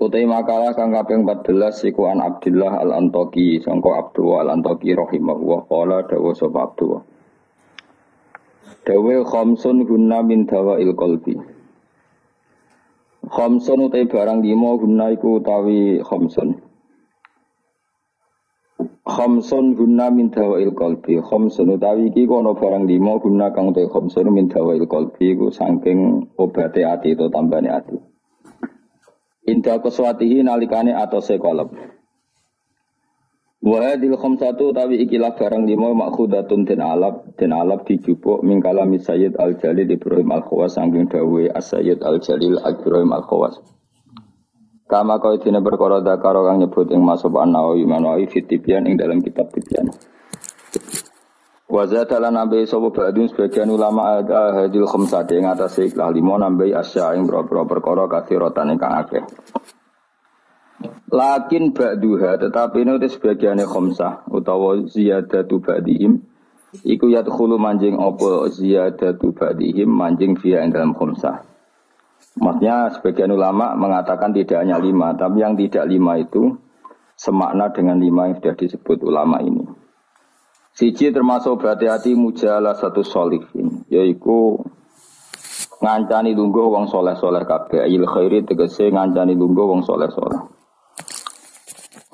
Utai makalah kang kaping 14 iku an Abdullah al Antoki sangka Abdullah al Antoki rahimahullah qala dawa sapa Abdullah. Dawe khamsun guna min il qalbi. Khamsun utai barang lima guna iku utawi khamsun. Khamsun guna min il qalbi. Khamsun utawi iki kono barang lima guna kang utai khamsun min il qalbi iku saking obate ati itu tambane ati. Indah keswatihi nalikane atose kolab. Wa hadil khamsatu tawi ikilah barang lima makhudatun den alab den alab dijupuk mingkala Sayyid Al Jalil Ibrahim Al Khawas saking dawe As-Sayyid Al Jalil Ibrahim Al Khawas. Kama kau dina perkara dakaro kang nyebut ing masab an-Nawawi Manawi fitibian ing dalam kitab Tibyan. Wazat ala nabi sopo badun sebagian ulama ada hadil khamsati yang atas ikhlah limo nabi asya yang berapa perkara rotan yang akeh. Lakin ba'duha tetapi ini sebagian khamsah utawa ziyadatu ba'dihim Iku yadkhulu manjing opo ziyadatu ba'dihim manjing via yang dalam khamsah. Maksudnya sebagian ulama mengatakan tidak hanya lima, tapi yang tidak lima itu semakna dengan lima yang sudah disebut ulama ini. Siji termasuk berhati-hati mujalah satu solihin, yaitu ngancani lungguh wong soleh soleh kabeh. Il khairi tegese ngancani lungguh wong soleh soleh.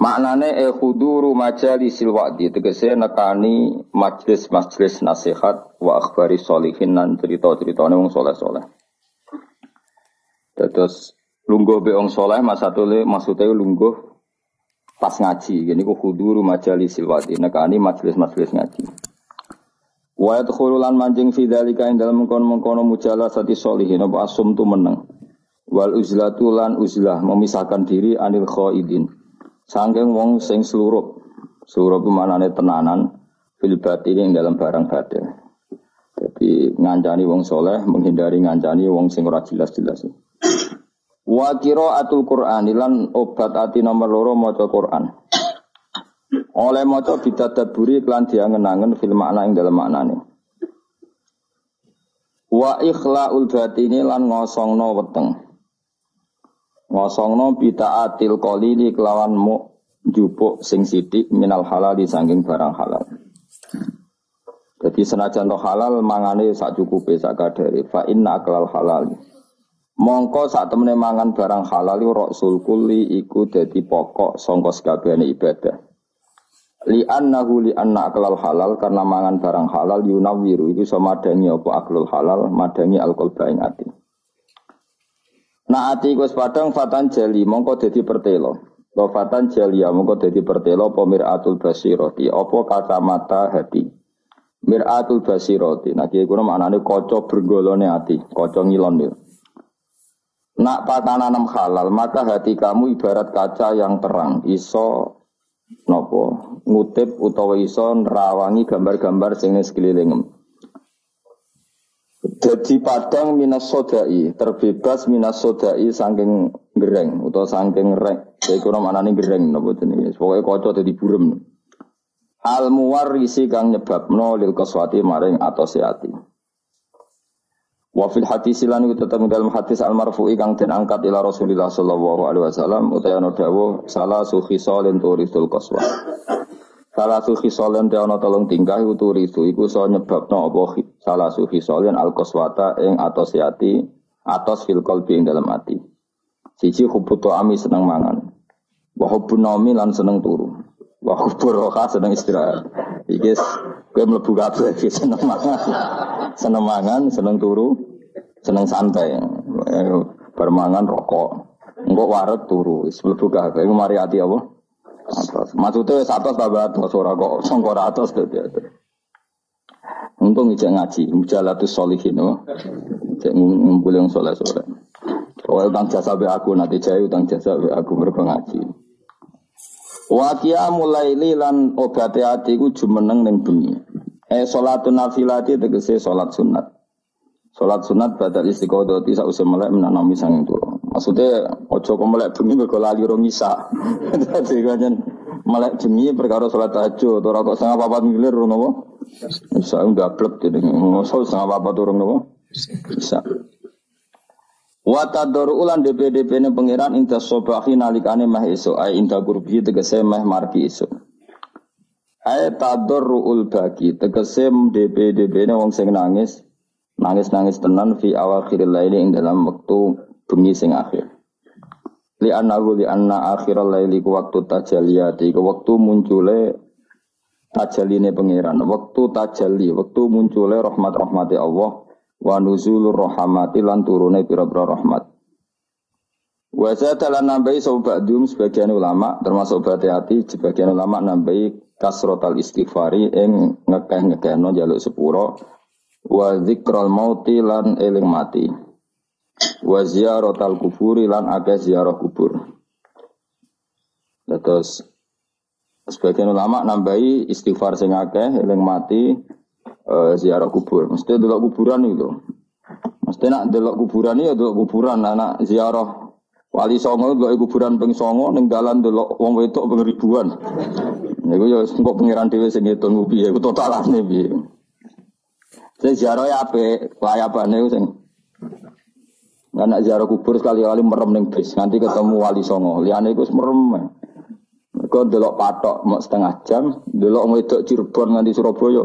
Maknane e khuduru majalisil wa'di tegese nekani majlis-majlis nasihat wa akhbari solihin nan cerita-ceritane wong soleh-soleh. Terus lungguh be wong soleh mas satu maksudnya lungguh pas ngaji. Gini ku huduru majalis silwati. Nekani majelis-majelis ngaji. Wa yadkhulu lan manjing fi dzalika ing mengkono-mengkono mujalasati sholihin apa asum tu meneng. Wal uzlatu lan uzlah memisahkan diri anil khaidin. Sangking wong sing seluruh. Seluruh pemanane tenanan fil batin ing dalam barang batin. Jadi ngancani wong soleh, menghindari ngancani wong sing ora jelas-jelas. Wa atul Qur'an lan obat ati nomor loro maca Qur'an. Oleh maca bidadaburi lan diangen-angen fil makna ing dalam maknane. Wa ikhlaul batini lan ngosongno weteng. Ngosongno bitaatil qalili kelawan mu jupuk sing sidik minal halal di sangking barang halal. Jadi senajan halal mangane sak cukupe sak kadare fa inna halal. Mongko saat temene mangan barang halal rok sulkuli iku dadi pokok sangka sekabehane ibadah. Li annahu li anna aklal halal karena mangan barang halal yunawiru iku iso madangi apa aklul halal madangi alkohol baing ati. Nah ati iku padang fatan jeli mongko dadi pertelo. Lo fatan ya mongko dadi pertelo apa miratul basiroti apa kacamata hati. Miratul basiroti. Nah kiye kuwi maknane kaca bergolone ati, kaca ngilon ya. Nak patananam halal, maka hati kamu ibarat kaca yang terang. Iso nopo ngutip utawa iso nerawangi gambar-gambar sing sekeliling. Jadi padang minas sodai, terbebas minas sodai saking gereng utawa saking rek. Saya kurang mana nih gereng nopo jenis. Pokoknya kocok jadi burem. Al muwarisi kang nyebab no lil koswati maring atau seati. Wa fil hadis lan iku tetep dalam hadis al marfu'i kang den angkat ila Rasulillah sallallahu alaihi wasallam utawa ana dawuh salah su khisalin turisul qaswa. Salah su khisalin de ana tolong tingkah iku turisu iku so nyebabno apa salah su khisalin al qaswata ing atos ati atos fil qalbi ing dalam ati. Siji hubutu ami seneng mangan. Wa naumi lan seneng turu. Wa hubbur roha seneng istirahat. Iki kowe mlebu kabeh seneng mangan. Seneng mangan, seneng turu, seneng santai. Bermangan rokok. Engko waret turu, mlebu kabeh. Iku mari ati apa? Atas. Maksudnya atas tambah atas ora kok sangka atas dadi Untung ijek ngaji, mujalatus solihin oh. Ijek ngumpul yang soleh-soleh. Pokoknya utang jasa be aku nanti jaya utang jasa be aku mergo ngaji. Wa mulai lan obate ati ku jumeneng ning bengi. Eh salatun nafilati tegese salat sunat. Salat sunat badal istiqodoti sak usah melek menanami sang turu. Maksudnya ojo kok melek bengi mergo lali rong isa. Dadi kanjen melek bengi perkara salat tahajud ora kok setengah papat rong apa? Bisa gablek jadi ngosol setengah papat rong apa? Bisa. Wata doru ulan DPDP ini pangeran inta sobahi nalikane mah iso ay inta gurbi tegese mah marki iso. Ay tador ul bagi tegese DPDP ini wong sing nangis nangis nangis tenan fi awal kiril laili ing dalam waktu bengi sing akhir. Li anahu li anna akhiral laili ku waktu tajaliyati ku waktu muncule tajaline pangeran, waktu tajali, waktu muncule rahmat rahmati Allah wa nuzulur rahmati lan turune pira-pira rahmat. Wa zatalan nambahi dum sebagian ulama termasuk berhati hati sebagian ulama nambahi kasrotal istighfari ing ngekeh-ngekehno jaluk sepuro wa zikral mauti lan eling mati wa ziyaratal kuburi lan akeh ziarah kubur. Terus sebagian ulama nambahi istighfar sing akeh eling mati uh, ziarah kubur. Mesti delok kuburan itu. Mesti nak delok kuburan ya delok kuburan anak ziarah Wali Songo delok kuburan ping Songo ning dalan delok wong wedok ping ribuan. Niku ya engko pangeran dhewe sing ngitung piye totalane piye. Saya ziarah ya apik, layapane sing Nggak nak ziarah kubur sekali-kali merem ning bis, nanti ketemu wali songo. Liane iku merem. Mereka delok patok mau setengah jam, delok wedok Cirebon nganti Surabaya.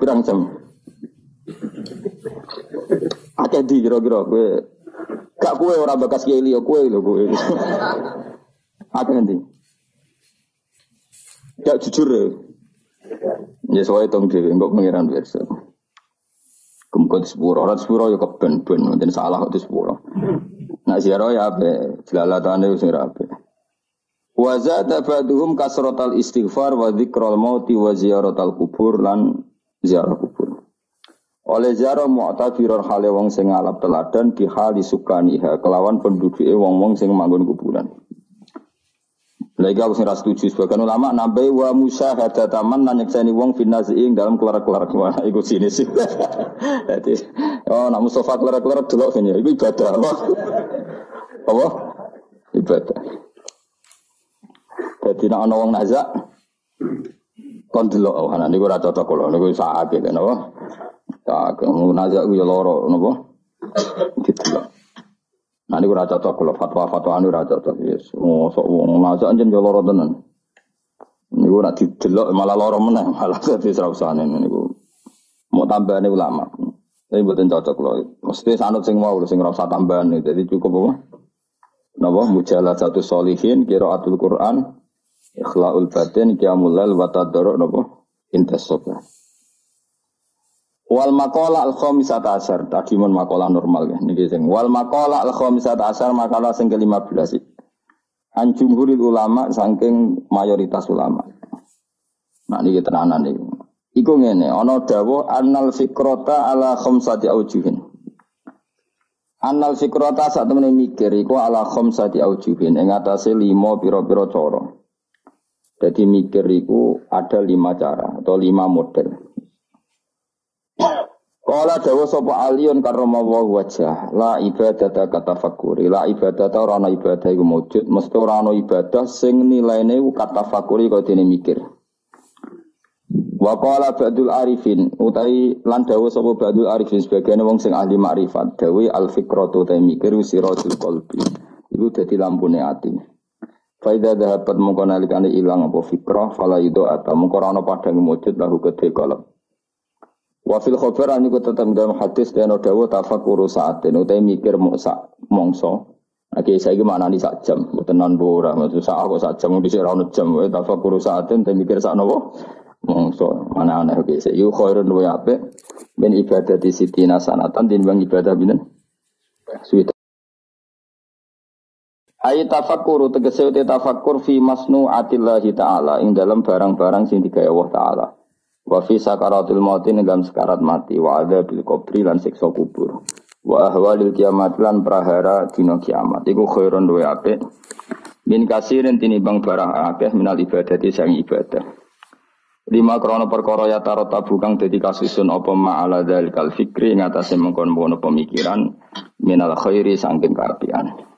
Pirang jam? Akeh di kira-kira gue gak kue orang bekas kiai liya kue lho kue. Akeh nanti. Gak jujur ya. Soalnya tong dhewe engko pengiran. Kemudian di sepuro, orang sepuro ya keben-ben, mungkin salah di sepuro. Nah ziarah ya apa, jelalatan itu sing rapi. Wa zada ba'duhum kasratal istighfar wa dzikral mauti wa ziyaratal kubur lan ziarah kubur. Oleh ziarah mu'tabirar hale wong sing ngalap teladan di hali sukaniha kelawan penduduke wong-wong sing manggon kuburan. Lagi aku sing setuju sebagian ulama nabai wa musa hada taman nanyek seni wong finasiing dalam kelar-kelar wah iku sini sih. Jadi oh nak Mustafa kelar-kelar delok sini iku ibadah apa? Apa? Ibadah. Jadi nak ana wong nazak kon delok oh ana niku ora cocok kula niku sakit napa. Tak mau nazak ku ya lara napa. Didelok. Nah niku ora cocok kula fatwa-fatwa anu ora cocok yes. Mosok wong nazak anjen ya lara tenan. Niku nak didelok malah lara meneh malah dadi srausane niku. Mau tambahane ulama. Tapi buatin cocok loh. Mesti sanut sing mau sing rasa tambahan Jadi cukup apa? Napa mujalah satu solihin kira atul Quran Ikhlaul batin qiyamul lail wa tadarruk napa? Wal makola al khamisata asar. Tadi mun makola normal ya niki sing. Wal makola al khamisata asar makalah sing ke-15. An jumhuril ulama saking mayoritas ulama. Nah niki tenanan iki. Iku ngene, ana dawuh annal fikrata ala khamsati aujuhin. Annal fikrata sak temene mikir iku ala khamsati aujuhin ing atase 5 pira-pira cara. Jadi mikir itu ada lima cara atau lima model. Kala dawa sapa aliyun karoma wa wajah la ibadah kata fakuri la ibadah ta ora ibadah iku mujud mesti ora ana ibadah sing nilaine kata fakuri kok dene mikir. Wa qala ba'dul arifin utai lan dawa sapa ba'dul arifin sebagian wong sing ahli makrifat dawe al fikratu ta mikir siratul qalbi. Iku dadi lampune ati. Faida dahabat mongko nalikane ilang apa fikrah fala itu atau mongko ora padang mujud lahu kedhe kolom. Wa fil khabar an iku tetep dalam hadis dan dawa tafakkur saatin. Utai mikir sak mongso. Oke, saya gimana nih sak jam, tenan bora, maksud sak aku sak jam, di sini rawon jam, wae tafakkur saatin, tapi mikir sak nopo, mongso, mana aneh, oke, saya yuk khairun wa ape, ben ibadah di siti nasanatan, bang ibadah binen, suwita. Ayat tafakkur tegese uti tafakkur fi masnu atillahi ta'ala. Ing dalam barang-barang sing digawe Allah taala. Wa fi sakaratul maut ing dalam sekarat mati. Wa ada bil kubri lan siksa kubur. wa ahwalil kiamat lan prahara dina kiamat. Iku khairun duwe apik. Min kasirin tinimbang barang akeh minal ibadati sang ibadah. Lima krono perkara ya tarot tabu dadi kasusun apa ma'ala dalikal fikri ngatasé mengkon-mengkon pemikiran minal khairi saking kaapian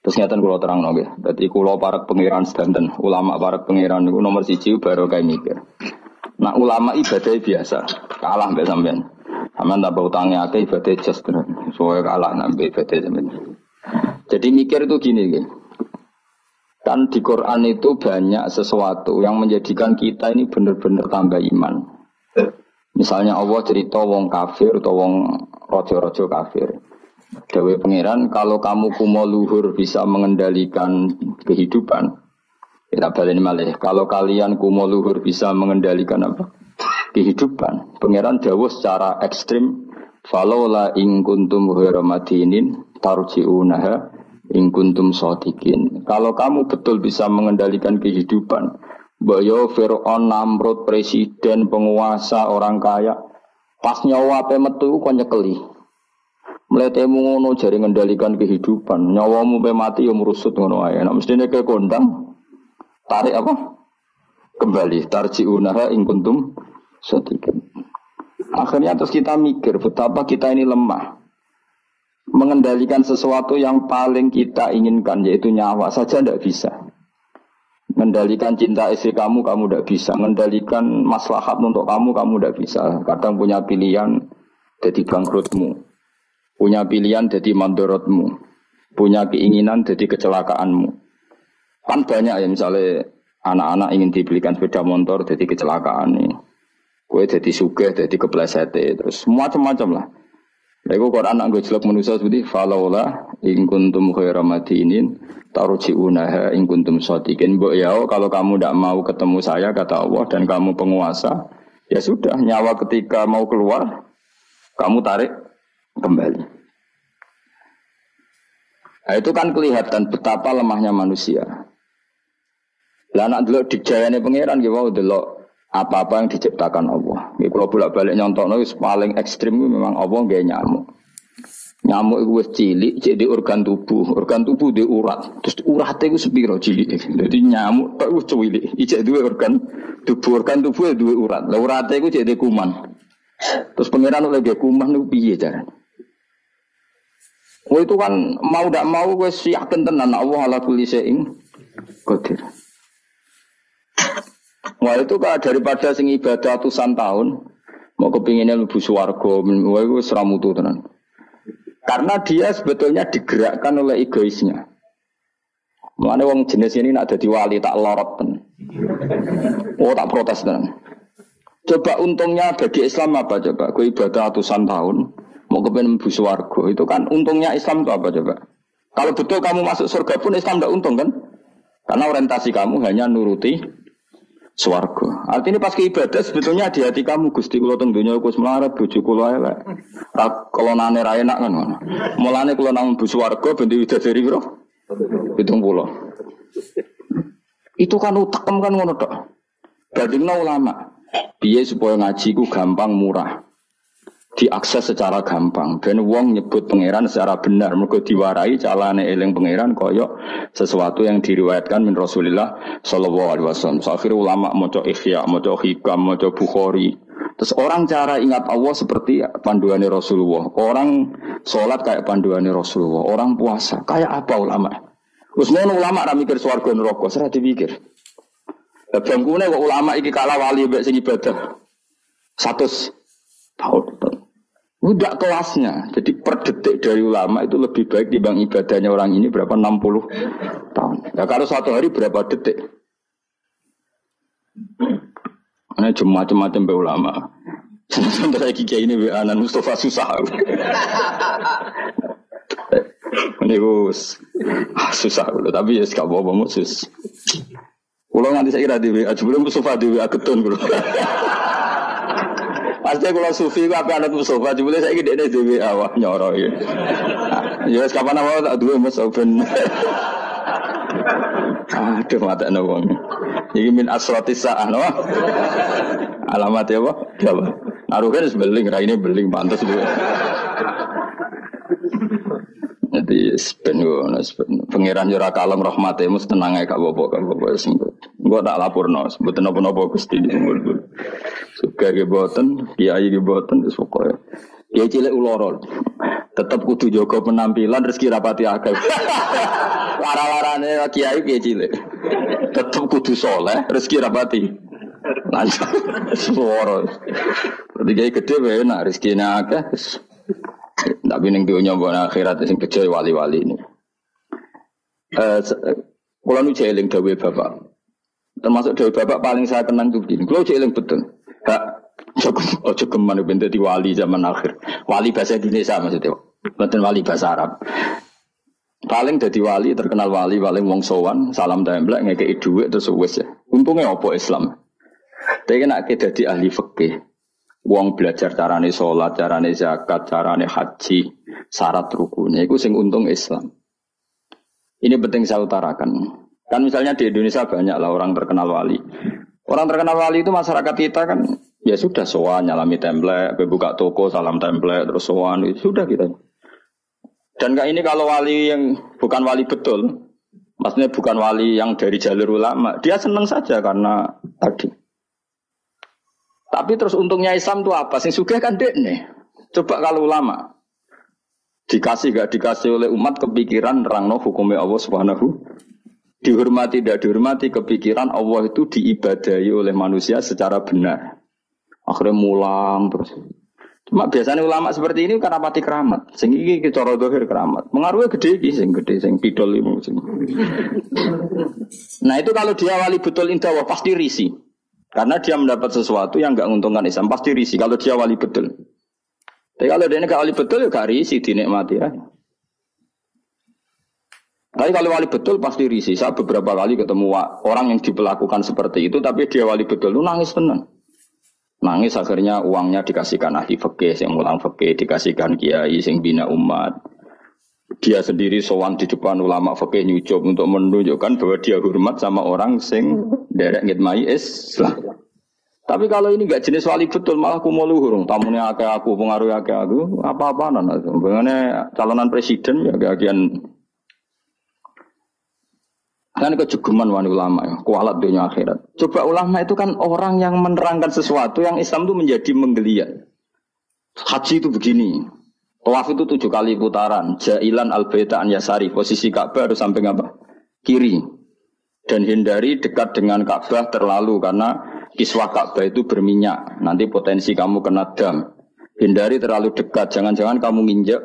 Terus ngeten kula terang nggih. Dadi kula para pangeran sedanten, ulama para pangeran niku nomor siji baru kayak mikir. Nah ulama ibadah biasa, kalah mbek sampean. Sampean tak utangnya akeh ibadah just tenan. Soale kalah nambah ibadah sampean. Jadi mikir itu gini gitu. Kan di Quran itu banyak sesuatu yang menjadikan kita ini benar-benar tambah iman. Misalnya Allah cerita wong kafir atau wong rojo-rojo kafir. Dawe pangeran, kalau kamu kumo luhur bisa mengendalikan kehidupan, kita balik malih. Kalau kalian kumo luhur bisa mengendalikan apa? Kehidupan. Pangeran Dawo secara ekstrim, falola ing kuntum huramadinin tarji'unaha ing kuntum sotikin. Kalau kamu betul bisa mengendalikan kehidupan, Bayo Fir'aun, Namrud, presiden, penguasa, orang kaya, pas nyawa metu kok nyekeli. Mletemu ngono jari ngendalikan kehidupan. Nyawamu pe mati yo merusut ngono ae. Nek mestine ke kondang tarik apa? Kembali tarjiunaha ing kuntum sedikit. Akhirnya terus kita mikir betapa kita ini lemah. Mengendalikan sesuatu yang paling kita inginkan yaitu nyawa saja tidak bisa. Mengendalikan cinta istri kamu, kamu tidak bisa. Mengendalikan maslahat untuk kamu, kamu tidak bisa. Kadang punya pilihan jadi bangkrutmu Punya pilihan jadi mandorotmu. Punya keinginan jadi kecelakaanmu. Kan banyak ya misalnya anak-anak ingin dibelikan sepeda motor jadi kecelakaan nih. Kue jadi suge, jadi kepleset terus macam-macam lah. Lalu Quran anak gue jelek manusia seperti falaulah ing kuntum khaira madinin tarji'unaha ing kuntum shadiqin. Mbok ya kalau kamu tidak mau ketemu saya kata Allah dan kamu penguasa, ya sudah nyawa ketika mau keluar kamu tarik kembali. Nah, itu kan kelihatan betapa lemahnya manusia. Lah anak dulu dijayane pangeran gitu mau dulu apa-apa yang diciptakan Allah. Ini kalau bolak-balik nyontok itu paling ekstrim memang Allah gak nyamuk. Nyamuk itu cilik jadi organ tubuh, organ tubuh di urat. Terus uratnya itu sepiro cilik. Jadi nyamuk itu cilik. Ijek dua organ tubuh, organ tubuh dua urat. Lah uratnya itu jadi kuman. Terus pangeran lagi kuman itu piye caranya? Oh itu kan mau tidak mau gue yakin tenan Allah ala kulli syai'in qadir. Wah itu kan daripada sing ibadah ratusan tahun mau kepinginnya lebih suwargo, wah itu seramutu tenan. Karena dia sebetulnya digerakkan oleh egoisnya. Mana wong jenis ini nak jadi wali tak lorot tenan. Oh tak protes tenan. Coba untungnya bagi Islam apa coba? Gue ibadah ratusan tahun, mau kepengen mlebu swarga. Itu kan untungnya Islam itu apa coba? Kalau betul kamu masuk surga pun Islam tidak untung kan? Karena orientasi kamu hanya nuruti swarga. Artinya pas ke ibadah sebetulnya di hati kamu Gusti kula teng donya kus melarat bojo kula elek. Kalau nane ra enak kan ngono. Mulane kula nang mlebu swarga ben widadari piro? 70. Itu kan utekem kan ngono tok. Dadine ulama. Biaya supaya ngaji ku gampang murah diakses secara gampang dan wong nyebut pangeran secara benar mergo diwarai calane eling pangeran koyo sesuatu yang diriwayatkan min Rasulillah sallallahu alaihi wasallam. So, akhirnya ulama maca Ihya, maca Hikam, maca Bukhari. Terus orang cara ingat Allah seperti panduannya Rasulullah. Orang sholat kayak panduannya Rasulullah. Orang puasa kayak apa ulama? Terus ulama ra mikir swarga neraka, serah dipikir. Lah bangkune kok ulama iki kalah wali mbek sing ibadah. Satu tahun. Udah kelasnya. Jadi per detik dari ulama itu lebih baik dibanding ibadahnya orang ini berapa 60 tahun. Ya kalau satu hari berapa detik? Ini cuma macam-macam be ulama. Sampai lagi kayak ini anan Mustafa susah. ini ah, susah dulu. Tapi ya sekarang bawa sus. Kalau nanti saya kira di WA, sebelum Mustafa di WA ketun Pasti kalau sufi ku apa anak Mustafa, jebule saya gede deh dewi awak nyoro ya. Ya kapan awak tak dua mas. Aduh mata wong. Iki min asrati sa'ah no. Alamat ya apa? Jawab. Naruhnya beling, ini beling pantas dulu. Jadi ben ngono pangeran yo ora kalem mus tenang ae gak apa-apa gak apa-apa sing engko tak lapurno mboten napa-napa Gusti Suka ge boten, kiai ge boten wis pokoke. Kiai cilik uloro. Tetep kudu jaga penampilan rezeki rapati akeh. Lara-larane kiai kiai cilik. Tetep kudu soleh rezeki rapati. Lancar. Suara. Berarti kiai gede wae nak rezekine akeh. Tapi ning dunya mbok akhirat sing bejo wali-wali ini. Eh kula nu jeling dawuh Bapak. Termasuk dawuh Bapak paling saya kenang tuh begini. Kula jeling betul. Hak ojo geman ben dadi wali zaman akhir. Wali bahasa Indonesia maksudnya. Bukan wali bahasa Arab. Paling dadi wali, terkenal wali, paling wong sowan, salam templek, ngekei duit terus wis ya. Untungnya apa Islam? Tapi nak dadi ahli fikih, Wong belajar carane sholat, carane zakat, carane haji, syarat rukunnya. Itu sing untung Islam. Ini penting saya utarakan. Kan misalnya di Indonesia banyak lah orang terkenal wali. Orang terkenal wali itu masyarakat kita kan ya sudah soan nyalami template, buka toko salam template terus soan itu sudah kita. Dan kayak ini kalau wali yang bukan wali betul, maksudnya bukan wali yang dari jalur ulama, dia senang saja karena tadi tapi terus untungnya Islam itu apa? Sing suka kan dek nih. Coba kalau ulama dikasih gak dikasih oleh umat kepikiran rangno hukumnya Allah Subhanahu dihormati tidak dihormati kepikiran Allah itu diibadahi oleh manusia secara benar. Akhirnya mulang terus. Cuma biasanya ulama seperti ini karena mati keramat. Sing iki cara dohir keramat. Mengaruhnya gede iki sing gede sing pidol ini. Nah itu kalau dia wali betul indah pasti risih. Karena dia mendapat sesuatu yang nggak menguntungkan Islam, pasti risi. Kalau dia wali betul. Tapi kalau dia nggak wali betul, ya gak risi, dinikmati ya. Tapi kalau wali betul pasti risi. Saya beberapa kali ketemu orang yang diperlakukan seperti itu, tapi dia wali betul, lu nangis tenang. Nangis akhirnya uangnya dikasihkan ahli fikih, yang mulang fikih, dikasihkan kiai, yang bina umat. Dia sendiri sowan di depan ulama fakih nyucup untuk menunjukkan bahwa dia hormat sama orang sing derek ngitmai Islam. Tapi kalau ini gak jenis wali betul malah mau luhur, tamunya akeh aku, pengaruh akeh aku, apa-apa nana. Bagaimana calonan presiden ya bagian kan kejuguman wani ulama ya, kualat dunia akhirat. Coba ulama itu kan orang yang menerangkan sesuatu yang Islam itu menjadi menggeliat. Haji itu begini, Tawaf itu tujuh kali putaran. Jailan al an yasari. Posisi Ka'bah harus sampai apa? Kiri. Dan hindari dekat dengan Ka'bah terlalu karena kiswah Ka'bah itu berminyak. Nanti potensi kamu kena dam. Hindari terlalu dekat. Jangan-jangan kamu nginjek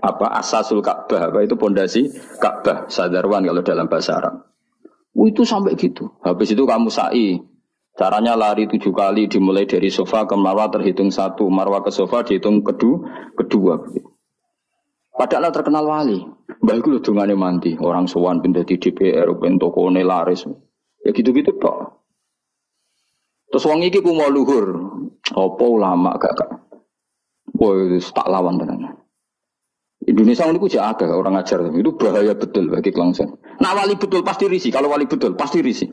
apa asasul Ka'bah. Apa itu pondasi Ka'bah. Sadarwan kalau dalam bahasa Arab. Oh, itu sampai gitu. Habis itu kamu sa'i. Caranya lari tujuh kali dimulai dari sofa ke marwah terhitung satu, marwah ke sofa dihitung kedua, kedua. Padahal terkenal wali. Baik lu dungane mandi, orang sowan pindah di DPR, ben tokone laris. Ya gitu-gitu kok. Terus wong iki ku mau luhur. Apa ulama gak gak. Boy, tak lawan tenan. Indonesia ini kuja agak orang ajar itu bahaya betul bagi kelangsungan. Nah wali betul pasti risi, kalau wali betul pasti risi.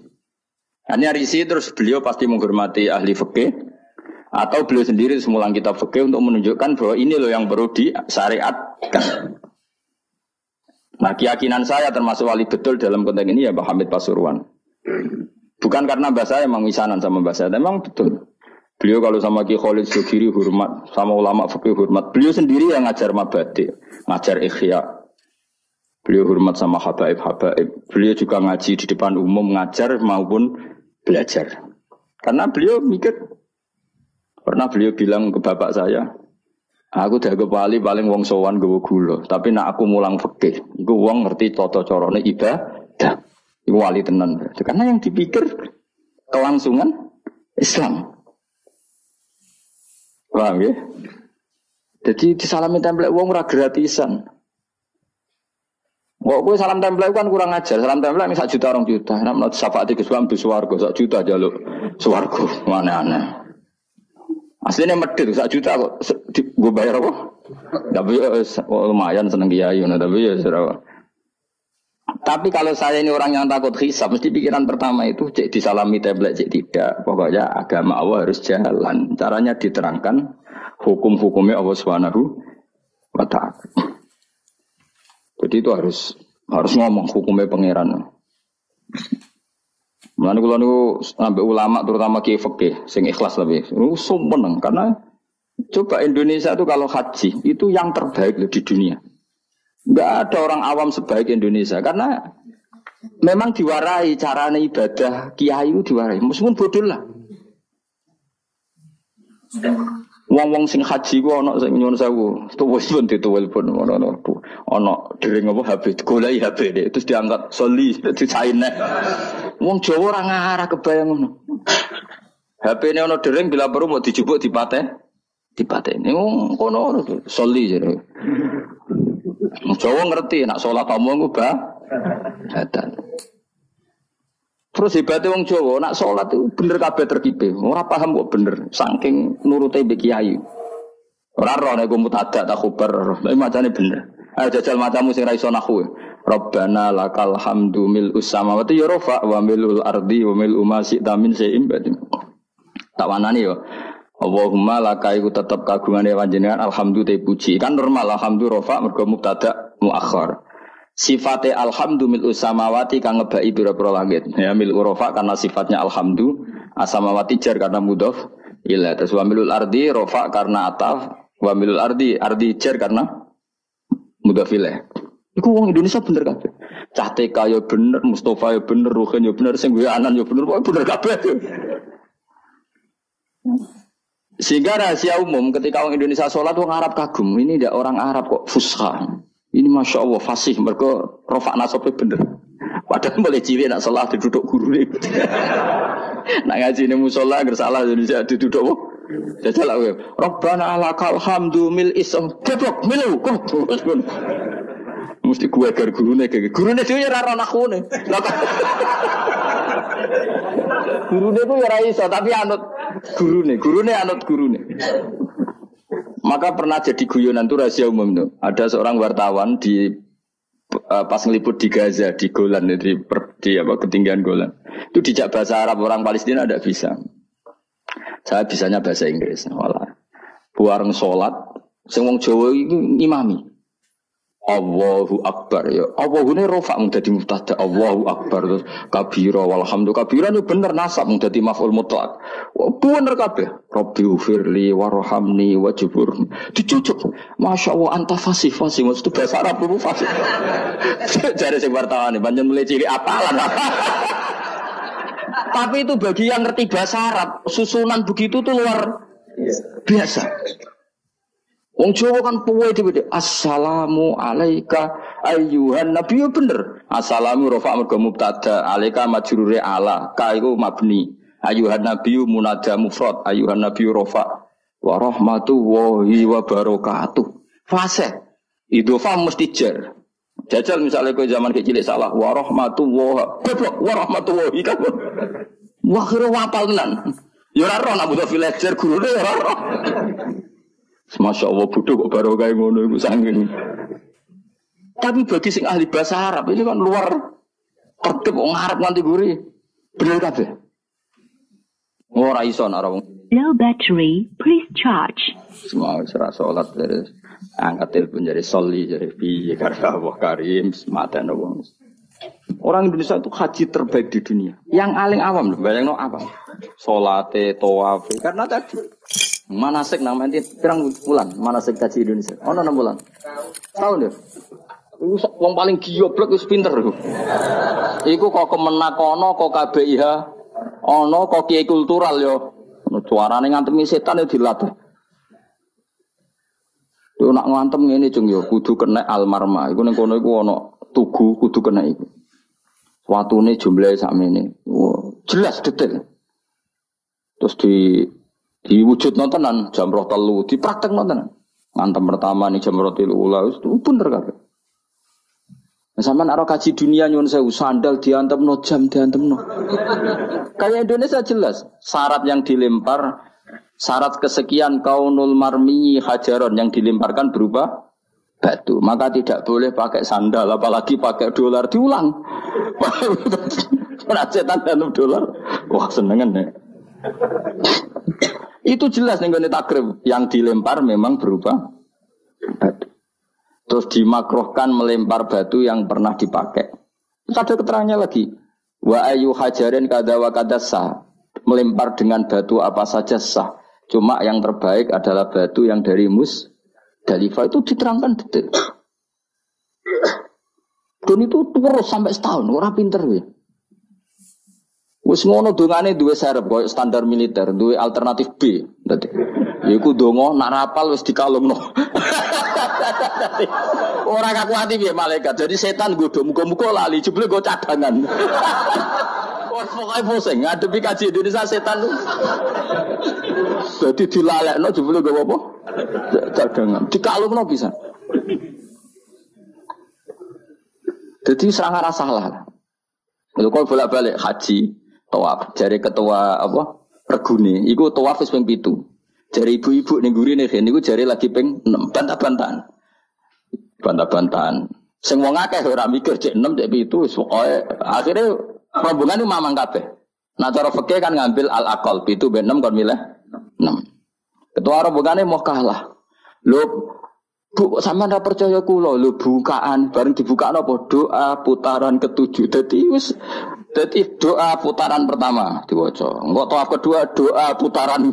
Hanya risi terus beliau pasti menghormati ahli fikih atau beliau sendiri semulang kitab fikih untuk menunjukkan bahwa ini loh yang perlu disyariatkan. Nah keyakinan saya termasuk wali betul dalam konteks ini ya Pak Hamid Pasuruan. Bukan karena bahasa emang misanan sama bahasa, memang betul. Beliau kalau sama Ki Khalid Sugiri hormat, sama ulama fikih hormat. Beliau sendiri yang ngajar mabadi, ngajar ikhya. Beliau hormat sama habaib-habaib. Beliau juga ngaji di depan umum, ngajar maupun belajar. Karena beliau mikir, pernah beliau bilang ke bapak saya, aku udah ke Bali paling wong sowan gue gula, tapi nak aku mulang fikih, gue wong ngerti toto corone ibadah, wali tenan. Karena yang dipikir kelangsungan Islam. Paham ya? Jadi disalami template wong ora gratisan. Kok gue salam tempel kan kurang ajar. Salam ini satu juta orang juta. Nah, menurut syafaat di Islam di suwargo satu juta lo. Suwargo mana aneh. Aslinya medit satu juta kok. Gue bayar apa? Tapi ya, lumayan seneng kiai. Nah, tapi ya. Tapi kalau saya ini orang yang takut hisab, mesti pikiran pertama itu cek disalami tablet, cek tidak. Pokoknya agama Allah harus jalan. Caranya diterangkan hukum-hukumnya Allah Subhanahu Kata. Jadi itu harus harus ngomong hukumnya pangeran. Mulane kula niku ulama terutama kiai fikih sing ikhlas lebih. Niku sumeneng karena coba Indonesia itu kalau haji itu yang terbaik di dunia. Enggak ada orang awam sebaik Indonesia karena memang diwarai caranya ibadah kiai itu diwarai meskipun bodoh lah. Wong-wong sing haji ku ana sing nyuwun sewu, tuwel pun dituwel pun ana ana ana dering apa HP golai HP deh terus diangkat soli dicaine. Wong Jawa ora ngarah kebayang ngono. HP ini ana dering bila perlu mau dijupuk dipate dipateni. Wong kono soli jare. Jawa ngerti nak salat omong ku ba hadan. Terus hebatnya wong Jawa, nak sholat itu bener kabeh terkipe. Ora paham kok bener, saking nurute mbek kiai. Ora roh nek mutada tak khubar, tapi macane bener. Ayo jajal macamu sing ra iso nahu. Rabbana lakal hamdu mil usamawati ya wa milul ardi wa mil umasi tamin seim Tak wanani yo. Allahumma laka iku tetep kagungane panjenengan alhamdulillah puji. Kan normal alhamdulillah rafa mergo mubtada muakhir. Sifatnya alhamdu mil usamawati kang ngebai biro-biro langit. Ya mil urofa karena sifatnya alhamdu, asamawati jar karena mudof ilah. Terus wa milul ardi rofa karena ataf, wa milul ardi ardi jar karena mudof ilah. Iku wong Indonesia bener kabeh. Cah TK ya bener, Mustafa ya bener, Ruhin ya bener, sing anan ya bener, pokoknya bener kabeh. Sehingga rahasia umum ketika orang Indonesia sholat orang Arab kagum. Ini tidak orang Arab kok fusha. Ini masya Allah fasih mereka rofak nasabnya bener. Padahal boleh cilik nak salah duduk guru nak ngaji ini musola agar salah Indonesia duduk? Jajal lah. Robbana alakal hamdu mil isam. Goblok milu. Mesti gue agar guru nih kayak guru nih dia rara aku nih. Guru nih gue ya raiso tapi anut guru nih. Guru nih anut guru nih. Maka pernah jadi guyonan itu rahasia umum tuh. Ada seorang wartawan di uh, pas ngeliput di Gaza di Golan di, di apa ketinggian Golan. Itu dijak bahasa Arab orang Palestina ada bisa. Saya bisanya bahasa Inggris. Walah. Buareng sholat, semua Jawa itu imami. Allahu Akbar ya. Allahu ini rofa mau jadi mubtada. Allahu Akbar terus kabira walhamdulillah kabira ini bener nasab mau jadi maf'ul mutlak. Bener kabeh. Rabbi ufirli warhamni wajibur. Dicucuk. Masya Allah anta fasih fasih maksud itu bahasa Arab itu fasih. Jadi sing wartawan banyak mulai ciri apalan. Tapi itu bagi yang ngerti bahasa Arab susunan begitu tuh luar biasa. Wong Jawa kan puwe dhewe. Assalamu alayka ayyuhan nabi yo bener. Assalamu rafa mergo mubtada, alayka majrure ala, ka iku mabni. Ayyuhan nabi munada mufrad, ayyuhan nabi rafa wa rahmatullahi wa barakatuh. Fase. Idhofa mesti jar. Jajal misalnya ke zaman kecil salah wa rahmatullah. Goblok wa rahmatullahi kan. Wah kira wapal tenan. Ya ora roh butuh gurune ya ora. Masya Allah bodoh kok baru kayak ngono itu sangking. Tapi bagi sing ahli bahasa Arab ini kan luar tertib wong Arab nganti guri. Bener kabeh. Ora iso nak Low battery, please charge. Semua serah sholat dari angkat telepon jadi soli jadi piye karena Allah Karim semata wong. Orang Indonesia itu haji terbaik di dunia. Yang paling awam loh, no apa? Solate, toafe, karena tadi Manasik nang nanti pirang bulan manasik kaji Indonesia. Oh, enam bulan. Tahun deh. Iku wong paling goblok wis pinter. Iku kok kemenak ana kok KBIH ana kok kiai kultural yo. Suarane ngantemi setan yo dilatih. Yo nak ngantem ngene cung yo kudu kena almarma. Iku ning kono iku ana tugu kudu kena iku. Watune jumlahe sakmene. Jelas detail. Terus di Diwujud nontonan jam roh telu, dipraktek nontonan. Ngantem pertama nih jam roh telu ulah itu bener kabeh. Nah, sama naro kaji dunia nyun saya sandal diantem no jam diantem no. Kayak Indonesia jelas syarat yang dilempar syarat kesekian kaunul marmi hajaron yang dilemparkan berupa batu. Maka tidak boleh pakai sandal, apalagi pakai dolar diulang. Setan dalam dolar, wah senengan ya. Itu jelas nih takrib yang dilempar memang berupa batu. Terus dimakruhkan melempar batu yang pernah dipakai. Ada keterangannya lagi. Wa ayu hajarin kada wa kada sah. Melempar dengan batu apa saja sah. Cuma yang terbaik adalah batu yang dari mus. Dalifah itu diterangkan detail. Dan itu terus sampai setahun, orang pinter ya. Wis ngono dongane duwe serep koyo standar militer, duwe alternatif B. Dadi iku donga nak rapal wis dikalungno. Ora kaku ati piye malaikat. Jadi setan godho muga-muga lali jebule go cadangan. Wah, pokoknya pusing ngadepi kaji Indonesia setan. Jadi dilalekno jebule go apa? Cadangan. Dikalungno bisa. Jadi serangan salah. Lalu kalau bolak-balik haji, tawaf, jari ketua apa? Regune, iku tawaf wis ping 7. Jari ibu-ibu ning gurine kan niku jari lagi ping 6, bantah-bantahan. Bantah-bantahan. Sing wong akeh ora mikir cek 6 cek 7 wis pokoke akhirnya rombongan mamang kabeh. Nah cara fikih kan ngambil al akal, 7 ben 6 kon milih 6. Ketua rombongane mau kalah. Lho Bu, sama ndak percaya kulo, lu bukaan, bareng dibuka apa doa putaran ketujuh. Jadi wis, jadi doa putaran pertama diwaca. Enggak tahu kedua doa putaran.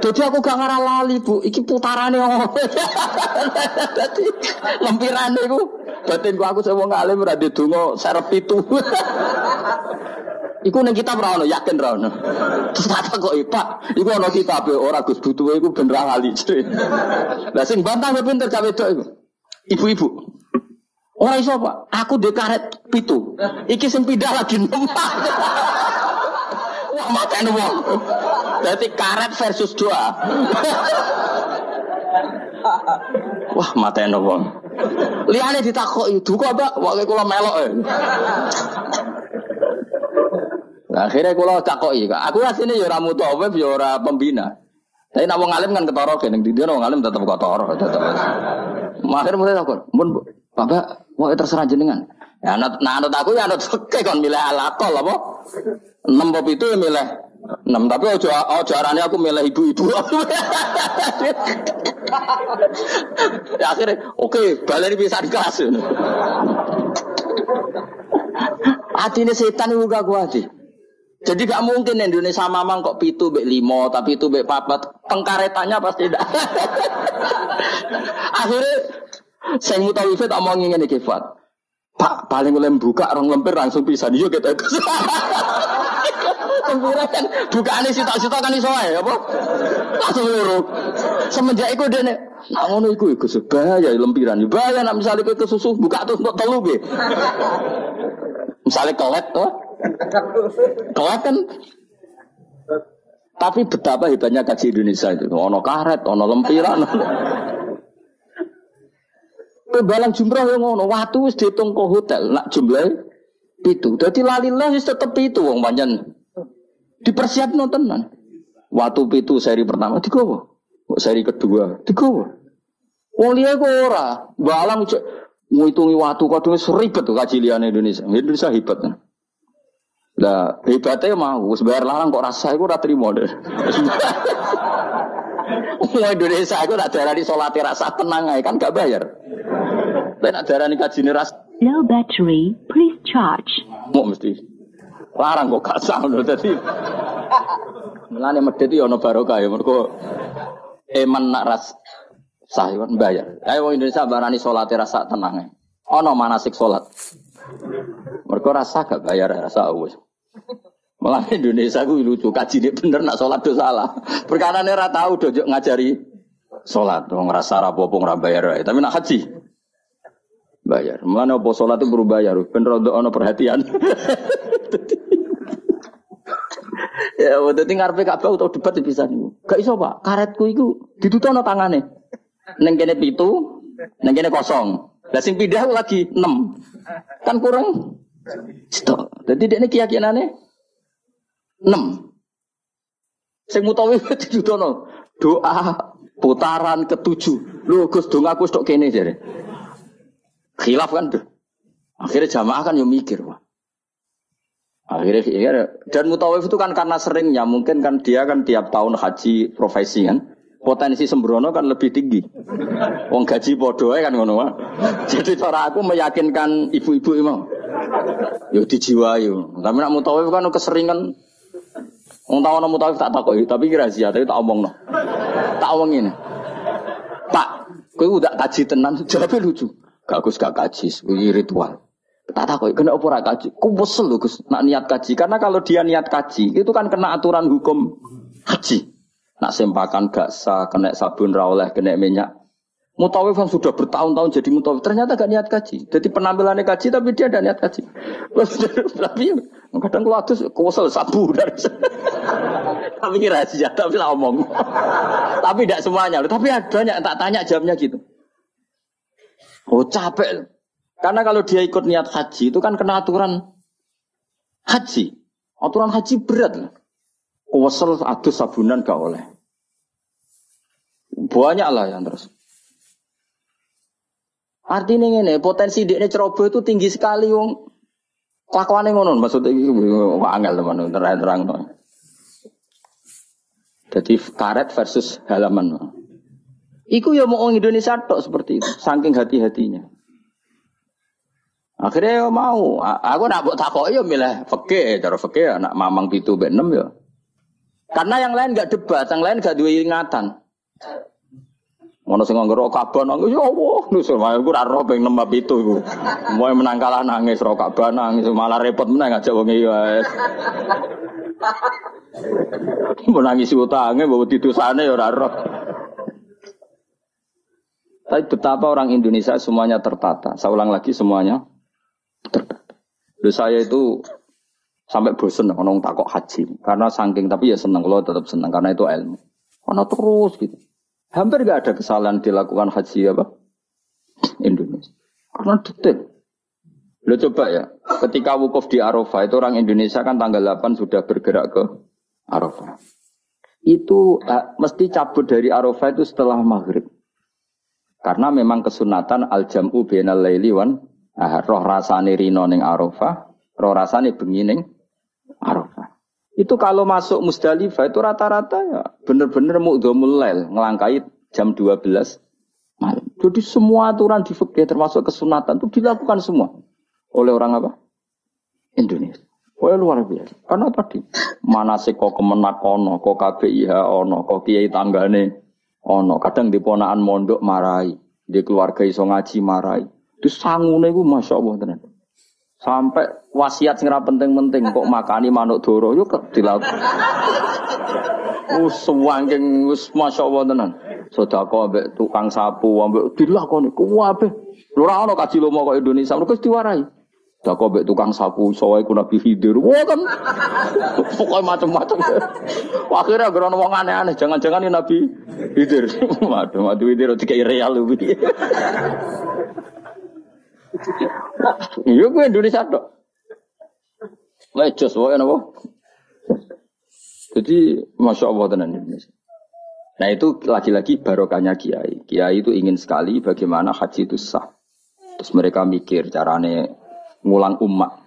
Jadi aku gak ngarah lali bu, iki putarannya oh. Jadi lempiran itu, batin aku semua ngalim berarti dungo serep itu. Iku neng kita ora yakin ra Terus kata kok eh, Pak, iku ana kitab ora Gus butuhe iku ben ra lali. Lah sing bantah ya pinter cawe wedok iku. Ibu-ibu. Ora iso Pak, aku ndek karet pitu. Iki sing pindah lagi numpak. Wah mateni wong. Berarti karet versus doa. Wah mateni wong. Liane ditakoki, "Duka, Pak, wae kula melok." E. Nah, akhirnya kalau takoki, aku aslinya ya ora mutawif ya pembina. Tapi nak wong alim kan kene di dia wong alim tetep ketara tetep. Akhirnya mulai takon, "Mun Bapak, mau terserah jenengan." Ya anut nah anut aku ya anut fikih kon milih alakol apa? 6 bab itu ya milih 6 tapi ojo ojo arane aku milih ibu-ibu. ya akhirnya oke, okay, baleni bisa di kelas. Atine setan itu gak kuat. Jadi gak mungkin Indonesia mamang kok pitu bek limo, tapi itu bek papat. Pengkaretannya pasti tidak. Akhirnya saya mutawifat omongin ini kifat. Pak paling boleh buka orang lempir langsung bisa dia kita. Lempiran kan bukaannya sitok-sitok kan iso ya apa? Langsung luru. Semenjak itu dia nih, nak ngono iku iku sebaya lempiran. Bahaya nak misalnya ke susu buka tuh untuk telu be. Misalnya kelet tuh, Kelihatan. Tapi betapa hebatnya kaji Indonesia itu. Ono karet, ono lempiran. Balang jumroh yang ono waktu wis dihitung ke hotel nak jumlah itu. Jadi lalilah wis tetep itu wong panjen. Dipersiap nontonan. Waktu itu seri pertama digowo. Seri kedua digowo. Wong liya kok ora. Balang ngitungi waktu kadung seribet tuh kaji liane Indonesia. Indonesia hebat. Lah hebatnya mau, sebayar larang kok rasa aku udah terima deh. Mau Indonesia aku darah di sholat rasa tenang aja kan gak bayar. Tapi nak darah di kaji rasa. Low battery, please charge. Mau mesti larang kok gak sah loh tadi. Melane medit yo ono barokah ya mergo eman nak ras sah kan bayar. Ayo Indonesia barani sholat rasa tenang aja. Ono manasik sholat. Mereka rasa gak bayar rasa awas. Malah Indonesia gue lucu kaji ini bener nak sholat dosa salah. Perkara rata tahu dojo ngajari sholat. Wong rasa rapopo ora bayar tapi nak haji bayar. Malah nopo sholat itu berbayar. Bener untuk ono perhatian. ya, itu ngarepe kabeh utawa debat bisa nih. Gak iso pak, karetku itu ditutup no tangannya. Neng kene pitu, neng kene kosong. Lah sing pindah lagi enam. Kan kurang Stok. Jadi dia ini keyakinannya enam. Sing mutawi dijudono doa putaran ketujuh. Lu Gus dong aku stok kene jadi. Khilaf kan tuh. Akhirnya jamaah kan yang mikir, wah. Akhirnya ya, dan mutawif itu kan karena seringnya mungkin kan dia kan tiap tahun haji profesi kan. Potensi sembrono kan lebih tinggi. Wong gaji podo kan ngono wae. Jadi cara aku meyakinkan ibu-ibu imam. Yo dijiwai. Tapi nak mutawif kan keseringan Wong tau mutawif tak takoki, tapi kira rahasia, tapi tak omongno. Tak omong ini. Pak, kowe udah kaji tenan, jawabnya lucu. Gak Gus gak kaji, kuwi ritual. Tak takoki kena apa ora kaji? Ku lho Gus nak niat kaji. Karena kalau dia niat kaji, itu kan kena aturan hukum haji. Nak sempakan gak sah, kena sabun ra oleh, kena minyak. Mutawif yang sudah bertahun-tahun jadi mutawif, ternyata gak niat kaji. Jadi penampilannya kaji, tapi dia ada niat kaji. tapi kadang kalau adus, kewesel sabu dari Tapi kira rahasia, tapi lah omong. tapi tidak semuanya. Tapi ada banyak tak tanya jamnya gitu. Oh capek. Karena kalau dia ikut niat haji, itu kan kena aturan haji. Aturan haji berat. Kewesel adus sabunan gak oleh. Banyak lah yang terus. Artinya ini potensi dia ceroboh itu tinggi sekali wong. Kelakuan ngono maksudnya angel teman terang-terang no. Jadi karet versus halaman. Iku ya mau orang Indonesia tok seperti itu, saking hati-hatinya. Akhirnya ya mau, aku nak buat takok ya milih fakih, cara fakih anak mamang pitu benem ya. Karena yang lain gak debat, yang lain gak dua ingatan. Ngono sing nganggo Ka'bah nangis ya Allah, nusul malah aku ora roh ping 6 itu iku. Moe menang kalah nangis ro Ka'bah nangis malah repot meneh ngajak wong iki wae. Menangis utange bawa titusane ya ora roh. Tapi betapa orang Indonesia semuanya tertata. Saya ulang lagi semuanya tertata. Lalu saya itu sampai bosen ngomong takok haji karena saking tapi ya seneng lo tetap seneng karena itu ilmu. Karena terus gitu. Hampir gak ada kesalahan dilakukan haji apa? Indonesia. Karena detail. Lo coba ya, ketika wukuf di Arafah itu orang Indonesia kan tanggal 8 sudah bergerak ke Arafah. Itu uh, mesti cabut dari Arafah itu setelah maghrib. Karena memang kesunatan al-jam'u bainal laili wan ah, roh rasane rino ning Arafah, roh rasane bengi ning Arafah. Itu kalau masuk Musdalifah itu rata-rata ya bener-bener mu'dhamul lail, ngelangkai jam 12 malam. Jadi semua aturan di fikih termasuk kesunatan itu dilakukan semua oleh orang apa? Indonesia. Wah luar biasa. Karena tadi mana sih kok kemenak ono, kok KBIH ono, kok kiai tanggane ono. Kadang di ponaan mondok marai, di keluarga iso ngaji marai. Itu sangune masya Allah tenan. Sampai wasiat sing penting-penting kok makani manuk doro yo dilaut. Wangking us masyaallah tenan. Sedekah ambek tukang sapu ambek dilakoni kuwabe. Ora ono kaji lomo kok Indonesia mergo diwarai. Sedekah ambek tukang sapu iso wae ku Nabi Khidir. Wah kan. Pokoke macam-macam. Akhirnya gerono wong aneh-aneh, jangan-jangan ini Nabi Khidir. Waduh, Nabi Khidir dikai real lebih. Iya gue Indonesia dok. Lecos wae napa? Jadi masya Allah tenan Indonesia. Nah itu lagi-lagi barokahnya kiai. Kiai itu ingin sekali bagaimana haji itu sah. Terus mereka mikir carane ngulang umat.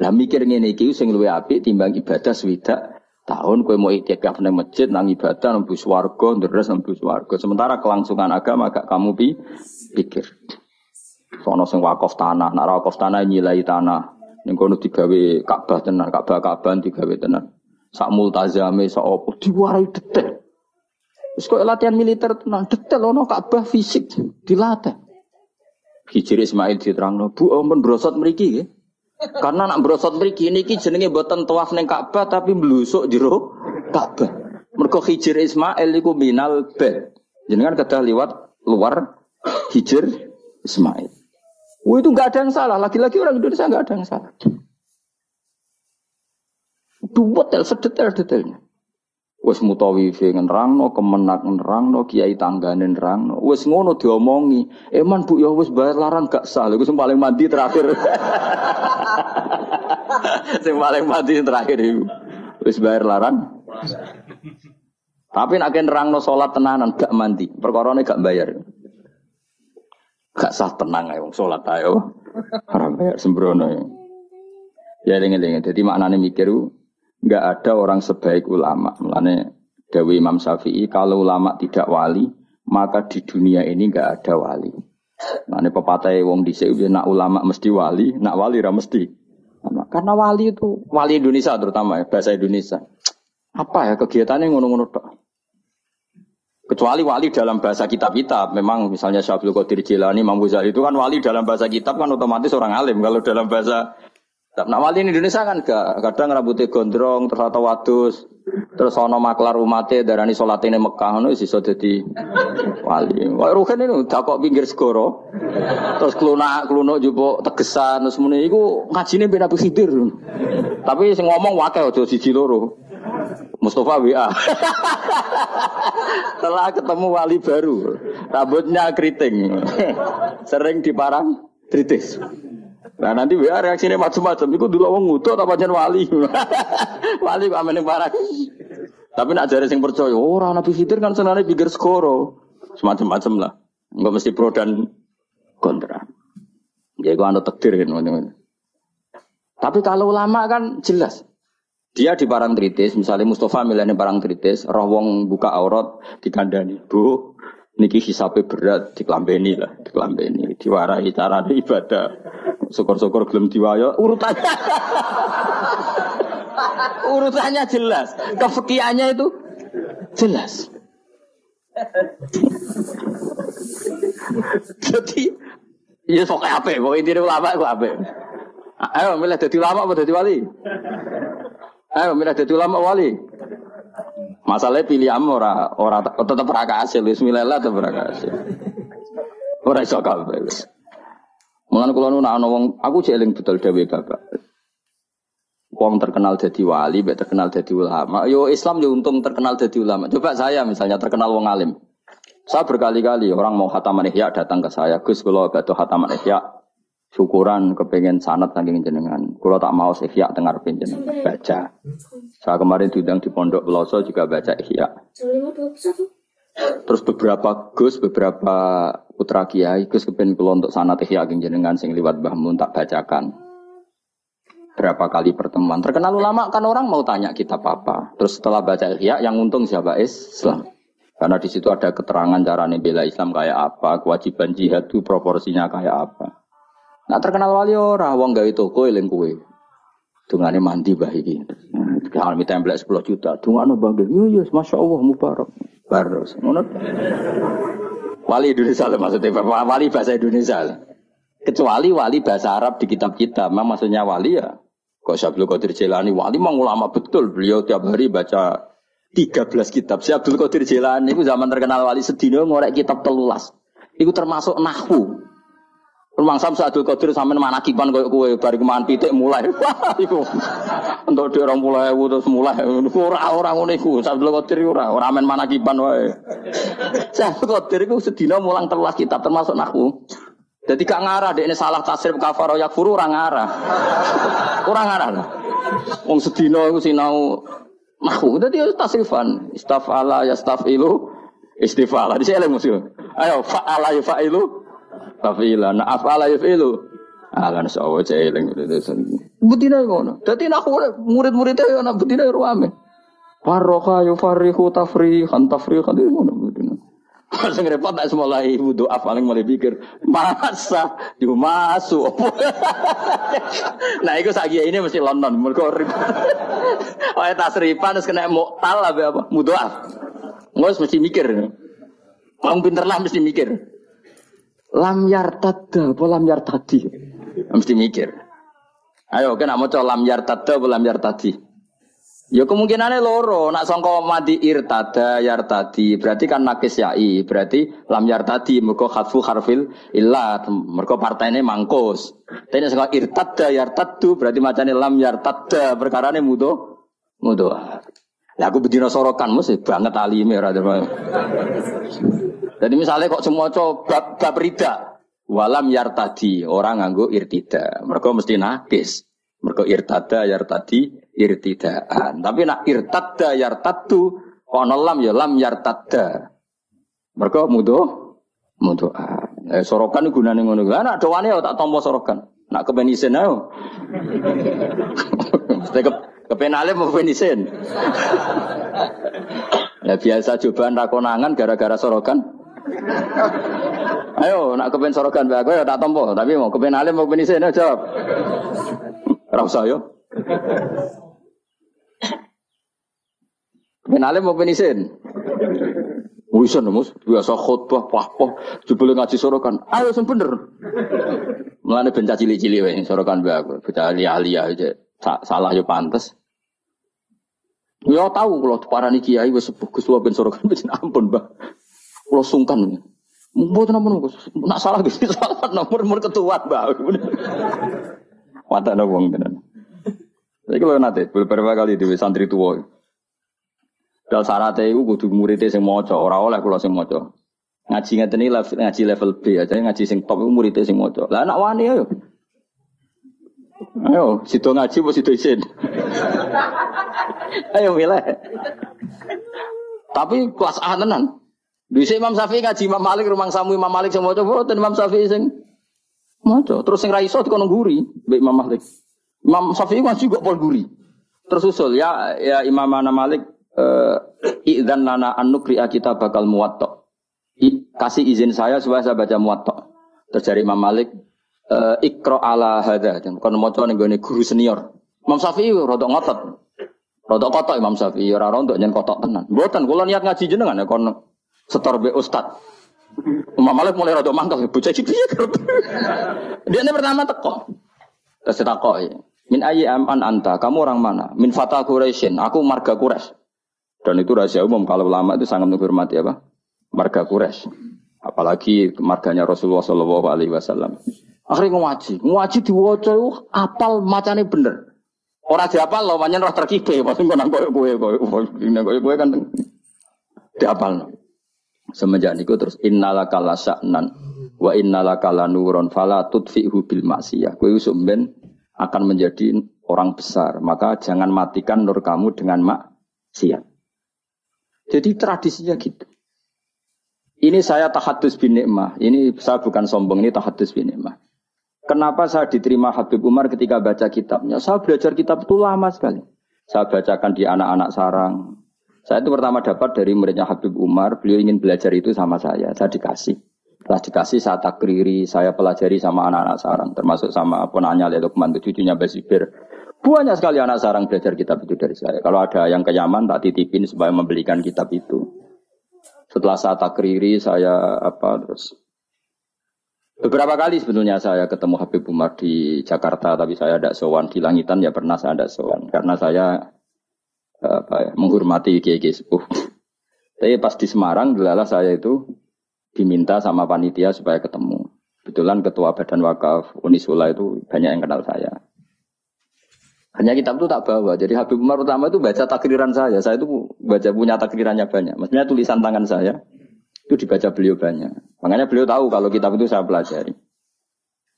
Lah mikir ngene iki sing luwih apik timbang ibadah swidak tahun kowe mau itikaf nang masjid nang ibadah nang swarga ndres nang swarga. Sementara kelangsungan agama gak kamu pi pikir. Sono sing wakaf tanah, nak wakaf tanah nyilai tanah. Ning kono digawe Ka'bah tenan, Ka'bah Ka'bah digawe tenan. Sak multazame sak opo diwarai detail. Terus latihan militer tenan, detail ono Ka'bah fisik dilatih. Hijri Ismail diterangno, Bu ampun brosot mriki nggih. Karena nak brosot mriki niki jenenge mboten tawaf ning Ka'bah tapi mblusuk jero Ka'bah. Mergo Hijr Ismail iku minal bed. Jenengan kedah liwat luar Hijr Ismail. Oh, itu nggak ada yang salah. Lagi-lagi orang Indonesia nggak ada yang salah. Dua tel sedetail-detailnya. Wes mutawifi ngerangno, kemenak ngerangno, kiai tanggane ngerangno. Wes ngono diomongi. Eman bu ya wes bayar larang gak sah. Lha sing paling mandi terakhir. sing paling mandi terakhir itu. Wes bayar larang. Tapi nak nerangno salat tenanan gak mandi. Perkorone gak bayar. Gak sah tenang ayo sholat ayo. Haram bayar sembrono ya. Ya dengan. Jadi maknanya mikir nggak ada orang sebaik ulama. Maknanya Dewi Imam Syafi'i, kalau ulama tidak wali, maka di dunia ini nggak ada wali. Ini pepatah wong di nak ulama mesti wali, nak wali ra mesti. Nah, Karena wali itu wali Indonesia terutama ya, bahasa Indonesia. Apa ya kegiatannya ngono-ngono tok. Kecuali wali dalam bahasa kitab-kitab. Memang misalnya Syabdul Qadir Jilani, Imam Ghazali itu kan wali dalam bahasa kitab kan otomatis orang alim. Kalau dalam bahasa Nah, wali di Indonesia kan gak kadang rambutnya gondrong, terus atau wadus, terus ono maklar umatnya darani sholat ini Mekah, no iso jadi wali. Wah, Ruhen ini udah kok pinggir segoro, terus keluna keluna juga tegesan, terus muni, iku ngajinya beda khidir. Tapi sing ngomong wakil ojo siji loro. Mustafa WA. Setelah ketemu wali baru, rambutnya keriting, sering diparang kritis. Nah nanti WA reaksinya macam-macam. Iku dulu orang ngutuk apa jen wali. wali kok amen parah. Tapi nak jare sing percaya, oh, orang Nabi Khidir kan senane pikir skoro. Semacam-macam lah. Enggak mesti pro dan kontra. Itu anu takdir kan. Tapi kalau ulama kan jelas. Dia di parang tritis, misalnya Mustafa milihnya parang tritis, roh wong buka aurat dikandani. Bu, niki hisabe berat diklambeni lah, diklambeni, diwarai cara ibadah. Syukur-syukur belum diwayo urutannya. urutannya jelas, kefekiannya itu jelas. Jadi ya sok apa? Pokoknya intinya ulama itu apa? Ayo milih jadi ulama apa jadi wali? Ayo milih jadi ulama wali. Masalahnya pilih am ora ora raka hasil, Bismillah raka hasil. Ora iso kabeh. Mulane kula nu ana wong aku cek eling betul dhewe Bapak. Wong terkenal jadi wali, mbek terkenal jadi ulama. Yo Islam yo untung terkenal jadi ulama. Coba saya misalnya terkenal wong alim. Saya berkali-kali orang mau khataman ihya datang ke saya. Gus kalau batu khataman ihya syukuran kepengen sanat saking jenengan. Kalau tak mau ihya dengar jenengan baca. Saya kemarin diundang di Pondok Peloso juga baca ihya. Terus beberapa Gus, beberapa putra kiai, Gus kepen kula untuk sanat ihya jenengan sing liwat Mbah Mun tak bacakan. Berapa kali pertemuan. Terkenal ulama kan orang mau tanya kita apa. Terus setelah baca ihya yang untung siapa Islam. Karena di situ ada keterangan cara bela Islam kayak apa, kewajiban jihad itu proporsinya kayak apa. Nah terkenal wali ora wong gawe toko eling kuwe. Dungane mandi bah iki. Kalau minta template 10 juta, dungane bangga. Yo yo masya Allah mubarak. Baros. Ngono. Wali Indonesia lah maksudnya, wali bahasa Indonesia. Kecuali wali bahasa Arab di kitab kita, memang maksudnya wali ya. Kok Syabdul Qadir Jilani, wali memang ulama betul. Beliau tiap hari baca 13 kitab. Si Abdul Qadir Jilani itu zaman terkenal wali sedino ngorek kitab telulas. Itu termasuk nahwu. Rumang sam Abdul Qadir sampean manakiban koyo kowe bari keman pitik mulai. Untuk di orang mulai terus mulai ora ora ngono iku. Abdul Qadir ora ora men manakiban wae. Abdul Qadir iku sedina mulang telas kitab termasuk nahwu. Jadi gak ngarah dek ini salah tasrif kafaro yakfuru orang ngarah. Orang ngarah lah. Wong sedina iku sinau nahwu. Dadi tasrifan istafala yastafilu istifala. Di sini musuh. Ayo fa'ala yafa'ilu Fafila, nah afala yafilu. Alah sawo celing Betina ngono. Dadi nak murid-muridnya yo nak betina ruame. Farroha yufarrihu tafrihan tafrihan itu ngono betina. Sing repot tak mulai wudu paling mulai pikir masa yo masuk. nah iku sak ini mesti London mergo Wae tasrifan terus kena muktal apa mudoaf. Ngos mesti mikir. Wong pinter lah mesti mikir. Lam yartadda apa lam yartadi? Mesti mikir. Ayo kena mau coba lam yartadda apa lam yartadi? Ya kemungkinannya loro, nak songko mati irtada yartadi, berarti kan nakis yai, berarti lam yartadi, mereka khatfu harfil illa, mereka partainya mangkus. Tapi songko irtada yartadu, berarti macamnya lam yartada, perkara ini mudo, mudo. Ya aku bedino sorokan, mesti banget alimnya, jadi misalnya kok semua coba bab, rida, walam yartadi orang nganggo irtida, mereka mesti nakis. Mereka irtada yartadi irtidaan. Tapi nak irtada yartadu ono lam ya lam yartada. Mereka mudo mudo. Eh, sorokan gunane ngono. Lah nak doane ya tak tompo sorokan. Nak kepenisen ayo. Mesti ke kepenale mau kepenisen. Ya biasa cobaan rakonangan gara-gara sorokan. Ayo, nak kepen sorokan bae aku ya tak tompo, tapi mau kepen alim mau kepen isin jawab. Ora usah yo. Kepen alim mau kepen isin. Wisan mus, biasa khutbah, wah, jebule ngaji sorokan. Ayo sing bener. Mulane benca cili-cili wae sorokan bae aku, bocah ahli aja. Salah yo pantes. Ya tahu kalau parani kiai wis sepuh Gus ben sorokan wis ampun, Mbah. Kalau sungkan. Mboten ampun Gus. Nak salah Gus salah nomor nomor ketua, Mbah. Mata wong tenan. Kalau nanti beberapa kali di santri tua, dal syaratnya itu kudu muridnya sing moco, orang oleh kalau sing moco. Ngaji ngeten ini level, ngaji level B aja, ngaji sing top itu muridnya sing moco. Lah anak wani ayo. Ayo, situ ngaji bos situ isin. Ayo milih. Tapi kelas A tenan. Bisa Imam Syafi'i ngaji Imam Malik rumah samu Imam Malik semua coba dan Imam Syafi'i sing maca. Terus sing ra iso dikono guri mbek Imam Malik. Imam Syafi'i ngaji kok pol guri. Tersusul ya ya Imam Ana Malik uh, idzan lana an kita bakal muwatta. kasih izin saya supaya saya baca muwatta. Terus dari Imam Malik uh, ikra ala hadza. Kon maca ning guru senior. Imam Syafi'i rodok ngotot. Rodok kotok Imam Syafi'i ora rontok nyen kotok tenan. Mboten kula niat ngaji jenengan ya kon setor be ustad. Imam Malik mulai rodok mangkel bocah iki piye Dia ini pertama teko. Terus takok Min ayi aman anta, kamu orang mana? Min fata Quraisyin, aku marga Quraisy. Dan itu rahasia umum kalau ulama itu sangat menghormati apa? Marga Quraisy. Apalagi marganya Rasulullah Shallallahu Alaihi Wasallam. Akhirnya ngaji, ngaji diwaca apal macane bener. Orang siapa lo manyen roh terkibe, pasti kau nangkoy kue kue kue kue kan diapal. Semenjak niku terus innalaka la sya'nan wa innalaka la nuron fala tudfi'hu bil maksiyah. Kowe sumben akan menjadi orang besar, maka jangan matikan nur kamu dengan maksiat. Jadi tradisinya gitu. Ini saya tahadus bin nikmah. Ini saya bukan sombong, ini tahadus bin nikmah. Kenapa saya diterima Habib Umar ketika baca kitabnya? Saya belajar kitab itu lama sekali. Saya bacakan di anak-anak sarang. Saya itu pertama dapat dari muridnya Habib Umar. Beliau ingin belajar itu sama saya. Saya dikasih. Setelah dikasih saya takriri, saya pelajari sama anak-anak sarang. Termasuk sama ponanya Lukman, cucunya Basibir. Banyak sekali anak sarang belajar kitab itu dari saya. Kalau ada yang ke Yaman, tak titipin supaya membelikan kitab itu. Setelah saya takriri, saya apa terus Beberapa kali sebetulnya saya ketemu Habib Umar di Jakarta, tapi saya ada sowan di Langitan ya pernah saya ada sowan karena saya apa ya, menghormati kiai sepuh. Tapi pas di Semarang, delalah saya itu diminta sama panitia supaya ketemu. Kebetulan ketua badan wakaf Unisula itu banyak yang kenal saya. Hanya kitab itu tak bawa. Jadi Habib Umar utama itu baca takriran saya. Saya itu baca punya takrirannya banyak. Maksudnya tulisan tangan saya itu dibaca beliau banyak. Makanya beliau tahu kalau kitab itu saya pelajari.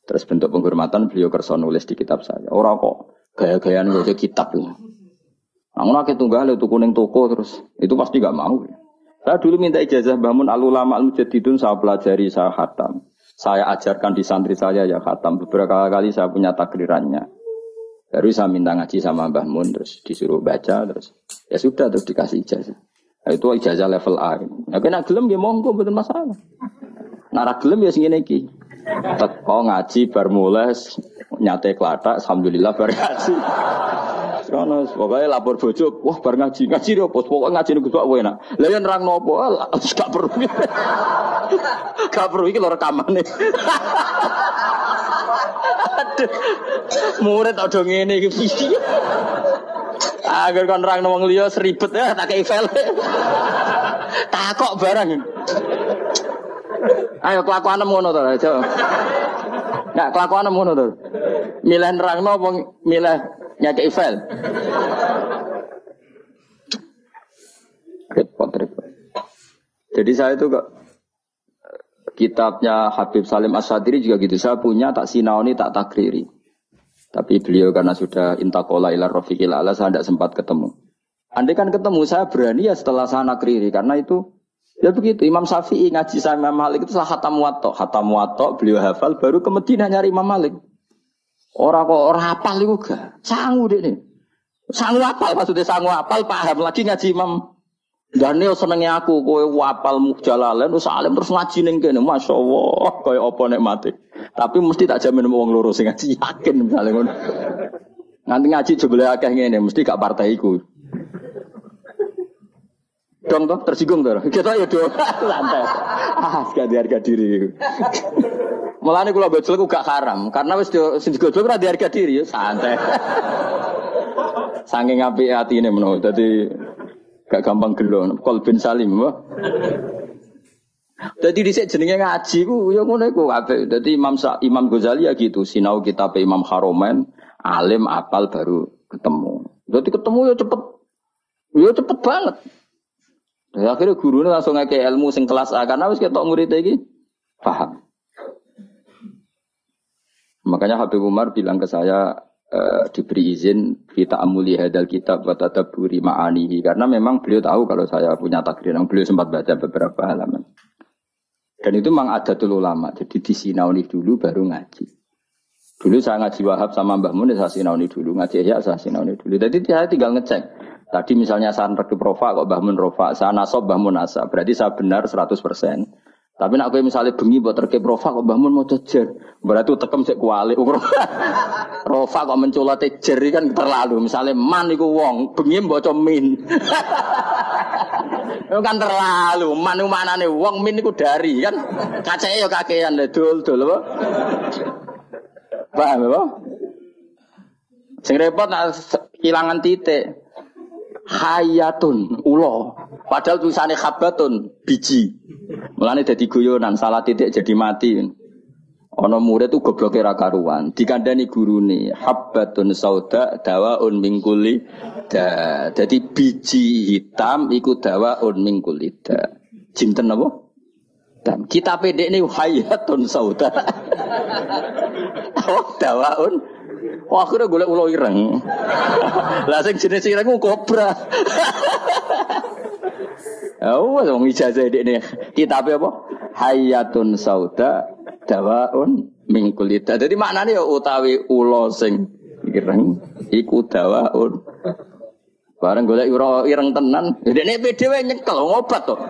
Terus bentuk penghormatan beliau kerson nulis di kitab saya. Orang kok gaya-gayaan baca kitab itu. Namun aku tunggal itu kuning toko terus itu pasti gak mau. Saya dulu minta ijazah bangun alulama al mujadidun saya pelajari saya khatam. Saya ajarkan di santri saya ya khatam. Beberapa kali saya punya takrirannya. Baru saya minta ngaji sama Mbah Mun terus disuruh baca terus ya sudah terus dikasih ijazah. Nah, itu ijazah level A. Ya kena gelem ya monggo betul masalah. Nara gelem ya sing iki. Teko ngaji bar mulai nyate klatak alhamdulillah bar Kono pokoke lapor bojo, wah bar ngaji, ngaji yo pos pokoke ngaji niku kok enak. Lah yen nerang nopo gak perlu. gak perlu iki lho rekamane. Aduh. Murid ada ngene iki piye? Agar kon nerang wong liya seribet ya tak kei file. Takok barang. Ayo kelakuan ngono to, aja. Enggak kelakuan ngono to. Milih nerangno apa milih nyakei file? Repot, repot. Jadi saya itu kok kitabnya Habib Salim Asyadiri juga gitu. Saya punya tak sinaoni tak takriri. Tapi beliau karena sudah intakola ilar rofiqil ala saya tidak sempat ketemu. Andai kan ketemu saya berani ya setelah saya nakriri karena itu ya begitu Imam Syafi'i ngaji saya Imam Malik itu salah hatam wato hatam wato beliau hafal baru ke Medina nyari Imam Malik. Orang kok orang hafal itu gak sanggup deh nih. Sanggup hafal maksudnya sanggup hafal paham lagi ngaji Imam Dan ini senengnya aku, kowe wapal jalalen, terus alim terus ngaji ning kene, masya Allah, kowe apa nek mati. Tapi mesti tak jamin loro sing ngaji yakin misalnya. Nanti ngaji jebule akeh ngene, mesti gak partai iku. Dong toh tersinggung toh. Kita ya dong santai. Ah, gak harga diri. Mulane kula gojol ku gak haram, karena wis sing digojol ora harga diri santai. Saking apik atine menawa. Dadi gak gampang gelo. bin salim wah. Jadi di jenenge ngaji ku ya ngono iku apik. Dadi Imam Sa Imam Ghazali ya gitu, sinau kitab Imam Haromen, alim apal baru ketemu. Jadi ketemu ya cepet. Ya cepet banget. Ya, akhirnya guru langsung ngake ilmu sing kelas A karena wis ketok murid iki paham. Makanya Habib Umar bilang ke saya e, diberi izin kita amuli hadal kitab wa tadabburi ma'anihi karena memang beliau tahu kalau saya punya takdir yang beliau sempat baca beberapa halaman. Dan itu memang ada dulu lama, jadi disinauni dulu baru ngaji. Dulu saya ngaji Wahab sama Mbah Mun, saya sinauni dulu, ngaji ya saya sinauni dulu. Jadi saya tinggal ngecek, Tadi misalnya saya rekib rofa kok bahmun rofa, saya nasab bahmun nasa. Berarti saya benar 100%. Tapi nak gue misalnya bengi buat terkait rofa kok bahmun mau cejer. Berarti tekem cek kuali. rofa kok menculat cejer kan terlalu. Misalnya man iku wong, bengi baca min. Itu kan terlalu. Man itu mana nih wong min iku dari kan. Kacanya ya kakean dul dul apa. Paham apa? Sing repot titik hayatun ulo. Padahal tulisannya khabatun biji. Mulane jadi guyonan salah titik jadi mati. Ono murid itu goblok ra karuan. Dikandani gurune habbatun sauda dawaun mingkuli da. Jadi biji hitam iku dawaun mingkuli da. Jinten apa? Dan kita pedek ini hayatun sauda. oh, dawaun Wah, akhirnya golek ulo ireng. Lah sing jenis ireng ku kobra. Oh, wong ijazah ini kitab apa? Hayatun sauda dawaun min kulita. Jadi maknanya ya utawi ulo sing ireng iku dawaun. Bareng golek ira ireng tenan. Dene PDW nyekel ngobat to.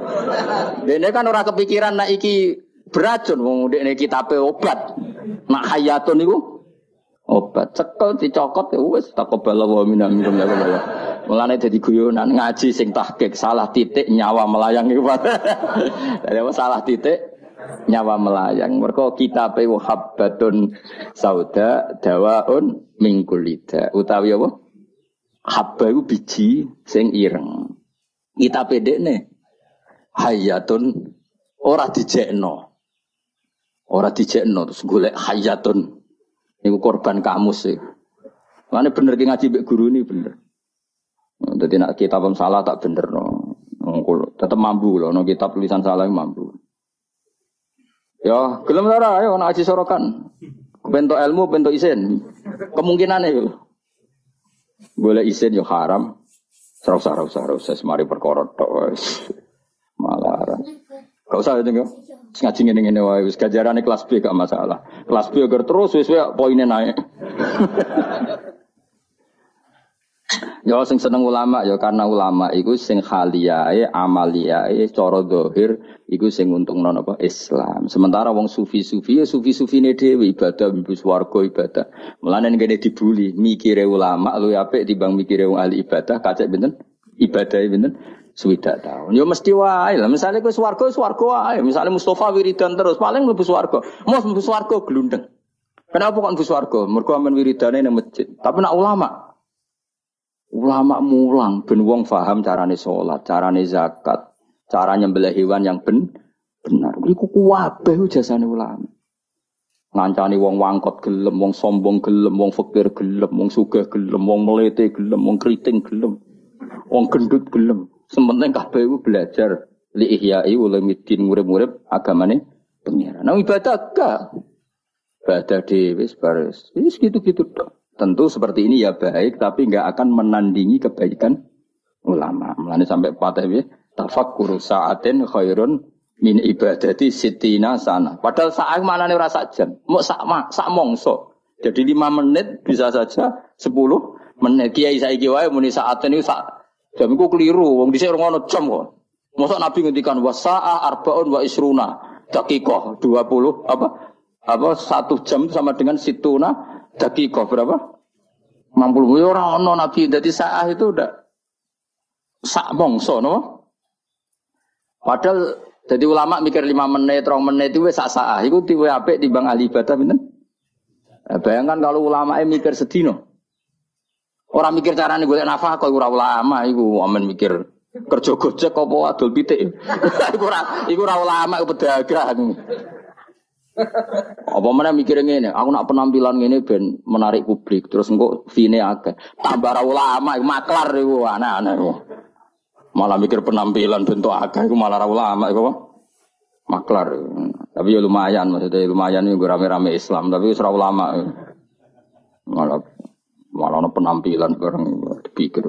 Dene kan ora kepikiran nak iki beracun wong dekne kitabe obat. Nak hayatun iku obat cekel dicokot ya wis takobala wa minna minkum ya Allah. Mulane dadi guyonan ngaji sing tahqiq salah titik nyawa melayang iku. Dadi salah titik nyawa melayang. Mergo kitabe habbatun sauda dawaun mingkulida. Utawi apa? Habba iku biji sing ireng. Kita pedekne hayatun ora dijekno. Ora dijekno terus golek hayatun ini korban kamus sih. Mana bener ki ngaji guru ini bener. Jadi nak kitab salah tak bener no. Tetap mampu loh, no kitab tulisan salah mampu. Ya, gelem ora ayo nak ngaji sorokan. Bentuk ilmu, bentuk isin. Kemungkinan itu. Boleh isin yo haram. Serau serau serau saya semari perkorot tok. Malah. Gak usah itu enggak. Ngaji ngene ngene wae wis gajarane kelas B gak masalah. Kelas B agar terus wis poinnya naik. ya sing seneng ulama ya karena ulama iku sing khaliyae amaliyae cara dohir iku sing untung non apa Islam. Sementara wong sufi-sufi ya sufi-sufine dhewe ibadah mlebu swarga ibadah. Mulane ngene dibuli mikire ulama lu apik timbang mikire wong ahli ibadah kacek benten ibadah benten Suwida tahun. Yo mesti wae lah. Misalnya kowe swarga swarga wae. Misalnya Mustafa wiridan terus paling mlebu swarga. Mos mlebu swarga glundeng. Kenapa kok mlebu swarga? Mergo amen wiridane nang masjid. Tapi nak ulama ulama mulang ben wong paham carane salat, carane zakat, cara nyembelih hewan yang ben benar. Iku kuwabe jasane ulama. ngancani wong wangkot gelem, wong sombong gelem, wong fakir gelem, wong sugih gelem, wong melete gelem, wong keriting gelem, wong gendut gelem. Sementing kabeh iku belajar li ihyai ulumuddin murid-murid agamane pengira. Nah ibadah gak. Ibadah dhewe baris. Wis gitu-gitu dok. Tentu seperti ini ya baik, tapi nggak akan menandingi kebaikan ulama. Mulane sampai patah ya, tafakkuru sa'atin khairun min ibadati sitina sana. Padahal saat mana nih rasa jam, mau sak sak mongso. Jadi lima menit bisa saja sepuluh menit. Kiai saya kiai muni saat ini sak Jam iku keliru, wong dhisik ora ngono jam kok. Masa Nabi ngendikan wasa'ah arbaun wa isruna dakikoh 20 apa apa satu jam sama dengan situna dakikoh berapa? 60 ya orang ono Nabi jadi sa'ah itu udah sak mongso no? Padahal jadi ulama mikir lima menit, rong menit itu sak sah. Iku tiwe apik di bang ibadah bener. Eh, bayangkan kalau ulama mikir sedino. Orang mikir cara nih gue ora ulama, iku amen mikir kerja gojek apa adol pitik. iku ora iku ora ulama iku pedagang. Apa mana mikir ini? Aku nak penampilan ini ben menarik publik, terus engkau fine akeh. Tambah ulama, maklar iku aneh-aneh. Malah mikir penampilan bentuk agak itu malah ulama itu apa? Maklar. Tapi ya lumayan maksudnya lumayan itu rame-rame Islam, tapi serah ulama. Malah malah no penampilan bareng dipikir.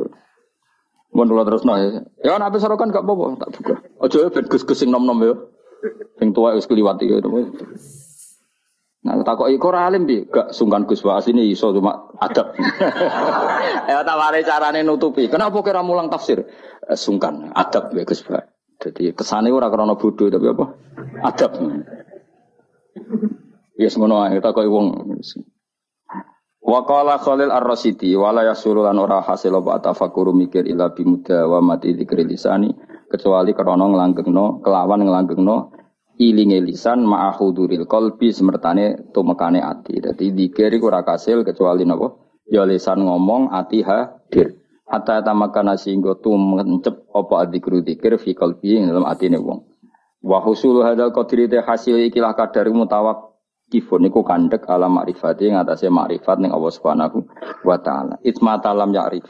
Mun kula terus ya. Ya nabi sorokan gak apa-apa, tak buka. Aja ya ben gus-gus nom-nom ya. Sing tua wis kliwati ya. Nah, tak kok iku alim bi, gak sungkan Gus Waas ini iso cuma adab. ya tawari carane nutupi. Kenapa kira mulang tafsir? Eh, sungkan, adab ya Gus Waas. Jadi kesane ora krana bodoh tapi apa? Adab. Ya semono ae tak kok wong. Wa qala Khalil Ar-Rasidi wala yasuru lan ora hasil apa tafakkur mikir ila bimuda wa mati dzikri kecuali krana nglanggengno kelawan nglanggengno ilinge lisan ma'ahuduril kolbi semertane tumekane ati. Jadi dikir iku ora kasil kecuali napa? Ya lisan ngomong ati hadir. Hatta tamakana singgo tumencep apa adikru dikir fi qalbi ing dalam atine wong. Wa husul hadal qadri hasil ikilah kadar mutawak kifun niku kandek ala makrifati ing atase makrifat ning Allah Subhanahu wa taala. Itma talam ya'rif.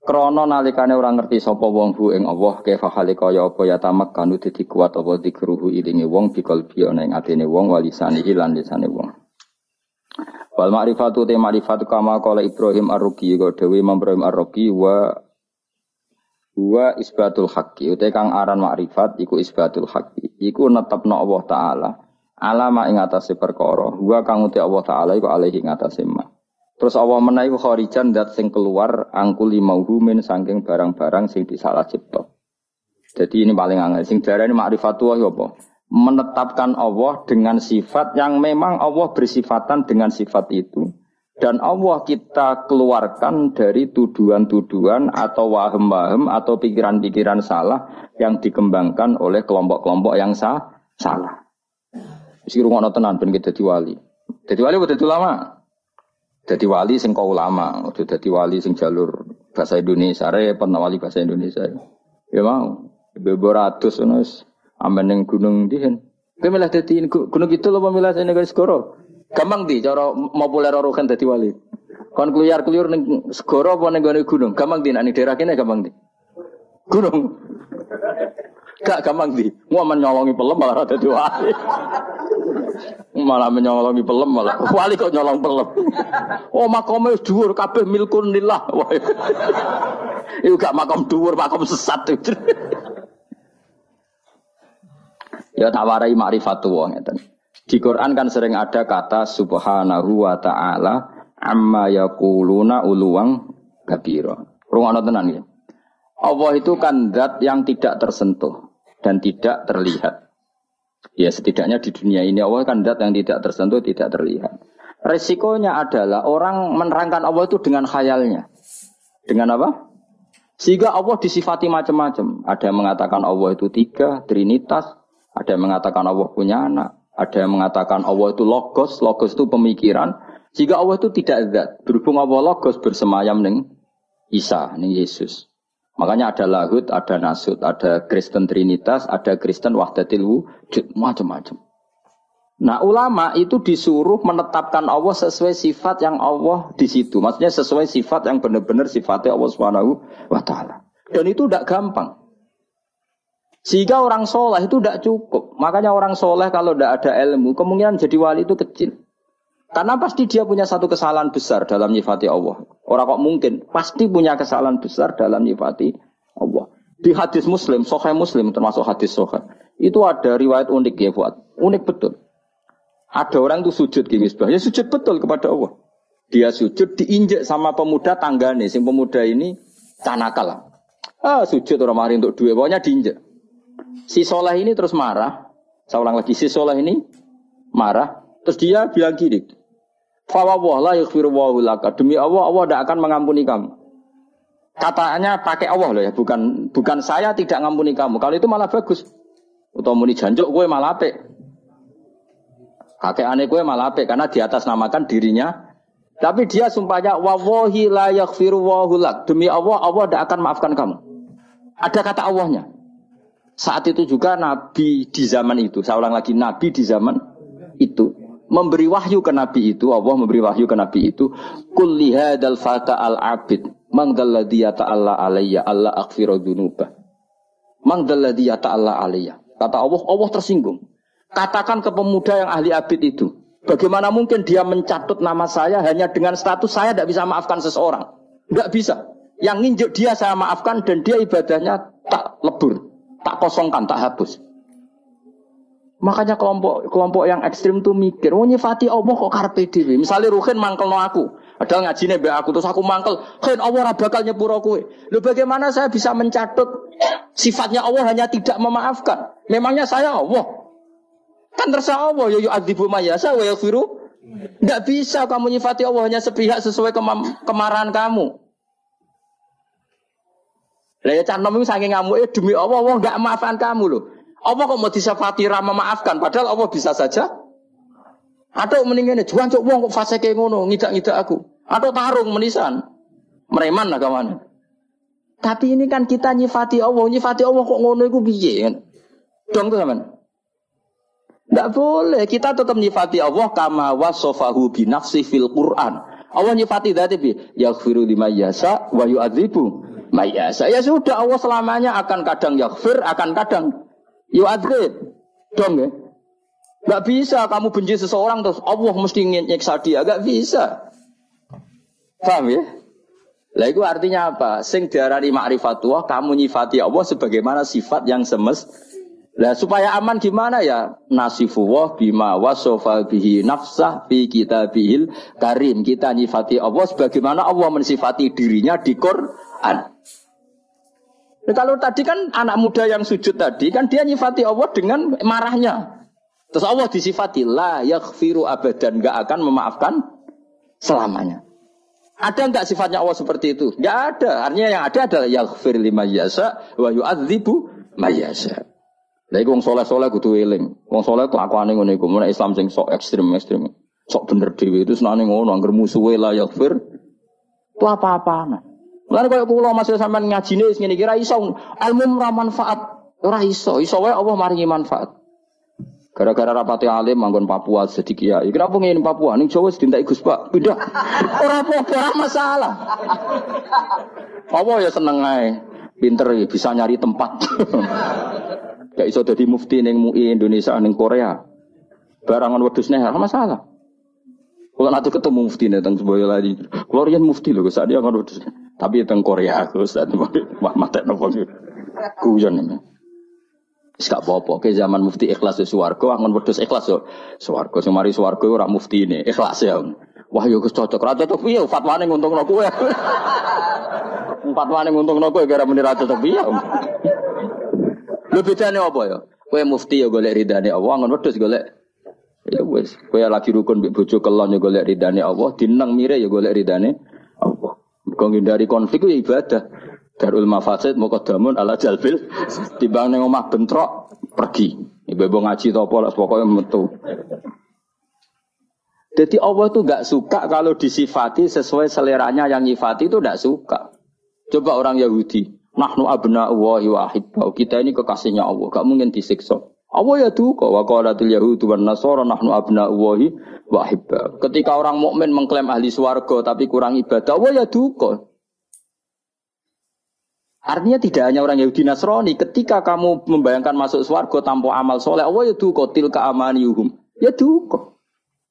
Krono nalikane orang ngerti sapa wong hu ing Allah kefa halika ya apa ya tamak kanu dadi kuat apa dikruhu ilinge wong bikol bi ana ing atine wong walisane lan lisane wong. Wal ma'rifatu te ma'rifatu kama qala Ibrahim Ar-Ruqi go dewe Imam Ibrahim Ar-Ruqi wa wa isbatul haqqi ute kang aran ma'rifat iku isbatul haqqi iku netepno Allah taala alama ing atase perkara wa kang uti Allah taala iku alaihi ing atase ma Terus Allah menaiki kharijan dat sing keluar angkuli mauhu min saking barang-barang sing disalah cipta. Jadi ini paling angel. Sing ini ma'rifatullah ya apa? Menetapkan Allah dengan sifat yang memang Allah bersifatan dengan sifat itu. Dan Allah kita keluarkan dari tuduhan-tuduhan atau wahem-wahem atau pikiran-pikiran salah yang dikembangkan oleh kelompok-kelompok yang sah, salah. Mesti rumah tenan ben kita wali. Jadi wali betul lama. Jadi wali sing kau ulama, udah jadi wali sing jalur bahasa Indonesia, repot wali bahasa Indonesia. Ya mau, beboratus nus, aman yang gunung dihen. Kau milah jadi gunung itu loh pemilah negara segoro. Gampang di cara mau populer orang jadi wali. Kon keluar keluar neng segoro apa neng gunung. Gampang di nanti daerah kini gampang di. Gunung. Gak gampang di. Mau menyolongi pelem malah jadi wali. Malah menyolongi pelem malah. Wali kok nyolong pelem. Oh makomnya dhuwur kabeh milkun lillah. Itu gak makom dhuwur, makom sesat. ya tawarai ma'rifatullah ngeten. Di Quran kan sering ada kata subhanahu wa ta'ala amma yaquluna uluwang kabira. Rungono tenan ya. Allah itu kan zat yang tidak tersentuh dan tidak terlihat. Ya setidaknya di dunia ini Allah kan dat yang tidak tersentuh, tidak terlihat. Resikonya adalah orang menerangkan Allah itu dengan khayalnya. Dengan apa? Sehingga Allah disifati macam-macam. Ada yang mengatakan Allah itu tiga, trinitas. Ada yang mengatakan Allah punya anak. Ada yang mengatakan Allah itu logos. Logos itu pemikiran. Jika Allah itu tidak zat. Berhubung Allah logos bersemayam ning Isa, ning Yesus. Makanya ada lahut, ada nasut, ada Kristen Trinitas, ada Kristen Wahdatil Wujud, macam-macam. Nah ulama itu disuruh menetapkan Allah sesuai sifat yang Allah di situ. Maksudnya sesuai sifat yang benar-benar sifatnya Allah Subhanahu wa taala. Dan itu tidak gampang. Sehingga orang soleh itu tidak cukup. Makanya orang soleh kalau tidak ada ilmu, kemungkinan jadi wali itu kecil. Karena pasti dia punya satu kesalahan besar dalam nyifati Allah. Orang kok mungkin pasti punya kesalahan besar dalam nyifati Allah. Di hadis Muslim, Sahih Muslim termasuk hadis Sahih, itu ada riwayat unik ya buat, unik betul. Ada orang itu sujud gini ya sujud betul kepada Allah. Dia sujud diinjek sama pemuda tangga nih, sing pemuda ini tanakal. Ah, sujud orang mari untuk duit, pokoknya diinjek. Si soleh ini terus marah. Saya ulang lagi, si soleh ini marah. Terus dia bilang gini, Fawwah la yaghfiru laka. Demi Allah, Allah tidak akan mengampuni kamu. Katanya pakai Allah loh ya, bukan bukan saya tidak ngampuni kamu. Kalau itu malah bagus. Atau muni janjuk gue malah apik. Kakek aneh gue malah apik karena di atas namakan dirinya. Tapi dia sumpahnya wawahi la yaghfiru lak. Demi Allah, Allah tidak akan maafkan kamu. Ada kata Allahnya. Saat itu juga Nabi di zaman itu, saya ulang lagi, Nabi di zaman itu memberi wahyu ke Nabi itu, Allah memberi wahyu ke Nabi itu, kulli hadal fata al abid, mang dalladhi ta'ala alayya, Allah aghfiru dunuba. Mang dalladhi ta'ala alayya. Kata Allah, Allah tersinggung. Katakan ke pemuda yang ahli abid itu, bagaimana mungkin dia mencatut nama saya hanya dengan status saya tidak bisa maafkan seseorang. Tidak bisa. Yang nginjuk dia saya maafkan dan dia ibadahnya tak lebur, tak kosongkan, tak hapus. Makanya kelompok kelompok yang ekstrim tuh mikir, oh nyifati Allah kok karpe dhewe. Misalnya Ruhin mangkel no aku, ada ngajine be aku terus aku mangkel, Ruhin Allah ora bakal nyepuro kowe. Lho bagaimana saya bisa mencatut sifatnya Allah hanya tidak memaafkan? Memangnya saya Allah? Kan terserah Allah, ya yu'adzibu mayasa wa yaghfiru. Enggak bisa kamu nyifati Allah hanya sepihak sesuai kemarahan kamu. Lah ya canom saking ngamuk demi Allah Allah enggak maafkan kamu loh. Allah kok mau disafati ramah maafkan padahal Allah bisa saja. Atau mendingan juan cok wong kok fase kayak ngono ngidak-ngidak aku. Atau tarung menisan. Mereman lah kawan tapi ini kan kita nyifati Allah. Nyifati Allah kok ngono iku piye kan? Dong tuh teman tidak boleh. Kita tetap nyifati Allah kama wasofahu bi nafsi fil Quran. Allah nyifati dati bi yaghfiru lima yasa wa yu'adzibu mayasa ya sudah Allah selamanya akan kadang yaghfir akan kadang Yo adrib. Dong ya. Gak bisa kamu benci seseorang terus Allah mesti nyiksa dia. Gak bisa. Paham ya? Lah itu artinya apa? Sing diarani ma'rifatullah, kamu nyifati Allah sebagaimana sifat yang semes. Lah supaya aman gimana ya? Nasifullah bima wasofa bihi nafsah fi kitabihil karim. Kita nyifati Allah sebagaimana Allah mensifati dirinya di Quran. Nah, kalau tadi kan anak muda yang sujud tadi kan dia nyifati Allah dengan marahnya. Terus Allah disifati la yaghfiru abadan nggak akan memaafkan selamanya. Ada nggak sifatnya Allah seperti itu? Nggak ada. Artinya yang ada adalah yaghfir lima yasa wa yu'adzibu mayasa. Lah iku wong saleh-saleh kudu eling. Wong saleh ku akwane ngene iku, mun Islam sing sok ekstrem-ekstrem. Sok bener dhewe itu senane ngono, angger musuhe la yaghfir. Itu apa-apaan. Lan kaya kula masih sampean ngajine wis ngene iki ra iso ilmu ra manfaat. Ora iso, iso wae Allah maringi manfaat. Gara-gara rapati alim manggon Papua jadi kiai. Kenapa ngene Papua? Ning Jawa sedintai Gus Pak. Pindah. Ora apa-apa, ora masalah. Apa ya seneng ae. Pinter ya bisa nyari tempat. Gak iso dadi mufti ning MUI Indonesia ning Korea. Barangan wedhus ora masalah. Kalau nanti ketemu mufti nih tentang sebuah lagi, kalau mufti loh, saat dia wedhus. Tapi teng Korea aku Ustaz wah mate nopo guyon ini. Gak apa-apa, ke zaman mufti ikhlas di swarga, angon wedhus ikhlas yo. Swarga sing mari swarga ora mufti ini, ikhlas ya. Wah yo Gus cocok, ra cocok piye fatwane nguntungno kowe. Fatwane nguntungno kowe gara muni ra cocok piye. Lho bedane apa ya? Kowe mufti yo golek ridane Allah, angon wedhus golek Ya wes, kowe lagi rukun mbek bojo kelon yo golek ridane Allah, dinang mire yo golek ridane Allah. Kau dari konflik itu ibadah. Darul mafasid mukadamun ala jalbil. Timbang neng omah bentrok pergi. Ibu-ibu ngaji topo lah pokoknya metu. Jadi Allah itu gak suka kalau disifati sesuai seleranya yang nyifati itu gak suka. Coba orang Yahudi, nahnu abna wa Kita ini kekasihnya Allah, gak mungkin disiksa. Allah ya duka wa qalatul yahudu wan nasara nahnu abna Allahi wahibba. Ketika orang mukmin mengklaim ahli swarga tapi kurang ibadah, wah ya duka. Artinya tidak hanya orang Yahudi Nasrani, ketika kamu membayangkan masuk swarga tanpa amal soleh, Allah ya duka tilka amaniyuhum. Ya duka.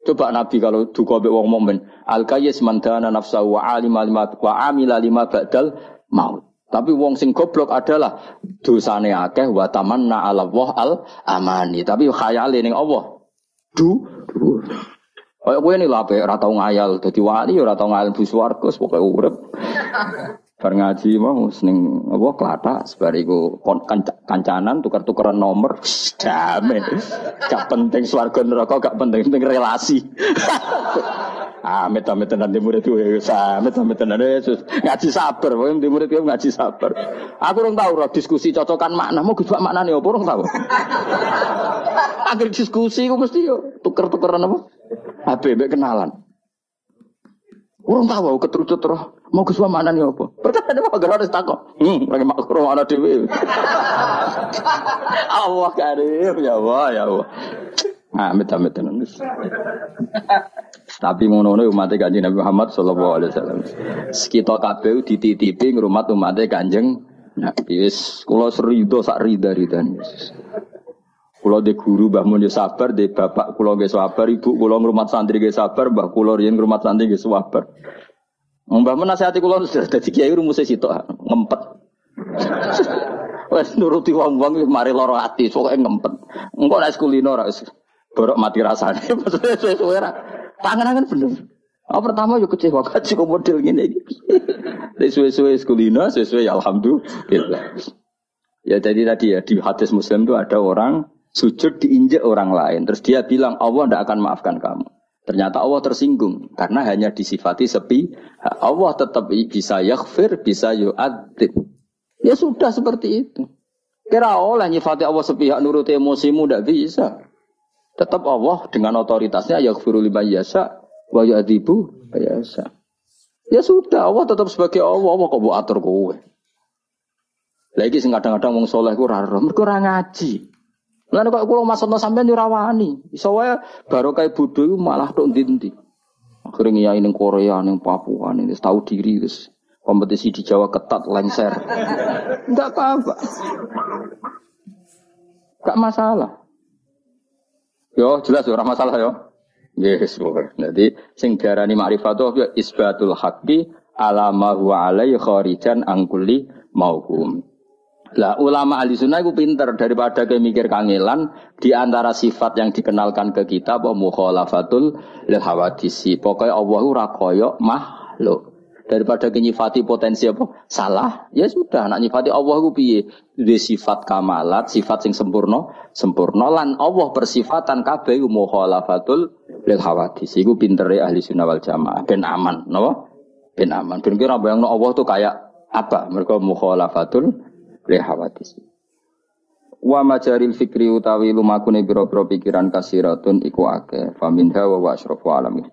Coba Nabi kalau duka be wong mukmin, al kayyis mandana nafsa wa alima lima wa amila lima ba'dal maut. Tapi wong sing goblok adalah dosane akeh wa tamanna ala Allah al amani. Tapi khayale ning Allah. Du, du. Kayak ini lah, ora tau ngayal, dadi wali ora tau ngayal bu swarga, pokoke urip. Bar ngaji mau seneng apa klata sebariku kancanan tukar-tukaran nomor damai. Gak penting swarga neraka, gak penting penting relasi. Amit amit tenan di murid gue, amit amit tenan Yesus ngaji sabar, pokoknya di murid gue ngaji sabar. Aku orang tahu roh diskusi cocokan makna, mau gitu makna nih, apa orang tahu. Akhir diskusi gue mesti yo tuker-tukeran apa? HB kenalan. Orang tahu aku keterucut roh. Mau ke suami mana nih apa? Pertanyaan apa? Gara harus takut. Hmm, lagi makro mana dewi. Allah karim, ya Allah, ya Allah. Amit amit tenan. Tapi ngono-ngono umat kanjeng Nabi Muhammad sallallahu alaihi wasallam. Sekita kabeh dititipi ngrumat umat kanjeng Nabi wis kula serido sak rida-ridane Yesus. Kula de guru Mbah Mun sabar, de bapak kula nggih sabar, ibu kula ngrumat santri nggih sabar, Mbah kula riyen ngrumat santri nggih sabar. Mbah Mun nasihati sudah dadi kiai rumuse sitok ngempet. Wes nuruti wong-wong mari lara ati, pokoke ngempet. Engko nek kulino ora wis borok mati rasane. Maksudnya suwe-suwe ra. Tangan-tangan bener. Oh, pertama yo kecewa kaji kok model ngene iki. Nek suwe-suwe kulino, suwe-suwe ya alhamdulillah. Ya jadi tadi ya di hadis Muslim itu ada orang sujud diinjek orang lain. Terus dia bilang Allah tidak akan maafkan kamu. Ternyata Allah tersinggung karena hanya disifati sepi. Allah tetap bisa yaghfir, bisa yu'adzib. Ya sudah seperti itu. Kira oleh nyifati Allah sepihak nurut emosimu tidak bisa. Tetap Allah dengan otoritasnya yaghfiru liman yasha wa yu'adzibu yasha. Ya sudah, Allah tetap sebagai Allah. Allah kok buat atur kowe. Lagi sing kadang-kadang wong soleh ku ora mergo ora ngaji. Lan kok kula maksudno sampean yo ora wani. Iso wae baru kayak bodho iku malah tok ndi-ndi. Akhirnya ngiyai ning Korea, ning Papua, ning wis tahu diri wis kompetisi di Jawa ketat lengser. Enggak apa-apa. Enggak masalah. Yo jelas ora masalah yo. Yes, pokoknya. Jadi sing diarani ma'rifatullah ya isbatul haqqi ala ma huwa alaihi kharijan angkuli mauhum. Lah ulama ahli sunnah itu pinter daripada kayak mikir kangelan di antara sifat yang dikenalkan ke kita apa mukhalafatul lil hawadisi. Pokoknya Allah ora koyo makhluk. Daripada nyifati potensi apa? Salah. Ya sudah, nak nyifati Allah ku piye? Di sifat kamalat, sifat sing sempurna, sempurna lan Allah persifatan kabeh mukhalafatul lil hawadisi. Iku pintere ahli sunnah wal jamaah ben aman, napa? Ben aman. Ben kira bayangno Allah tuh kayak apa? Mereka mukhalafatul lehawatis. Wa majaril fikri utawi lumakune biro-biro pikiran kasiratun iku akeh. Faminha wa wa alamin.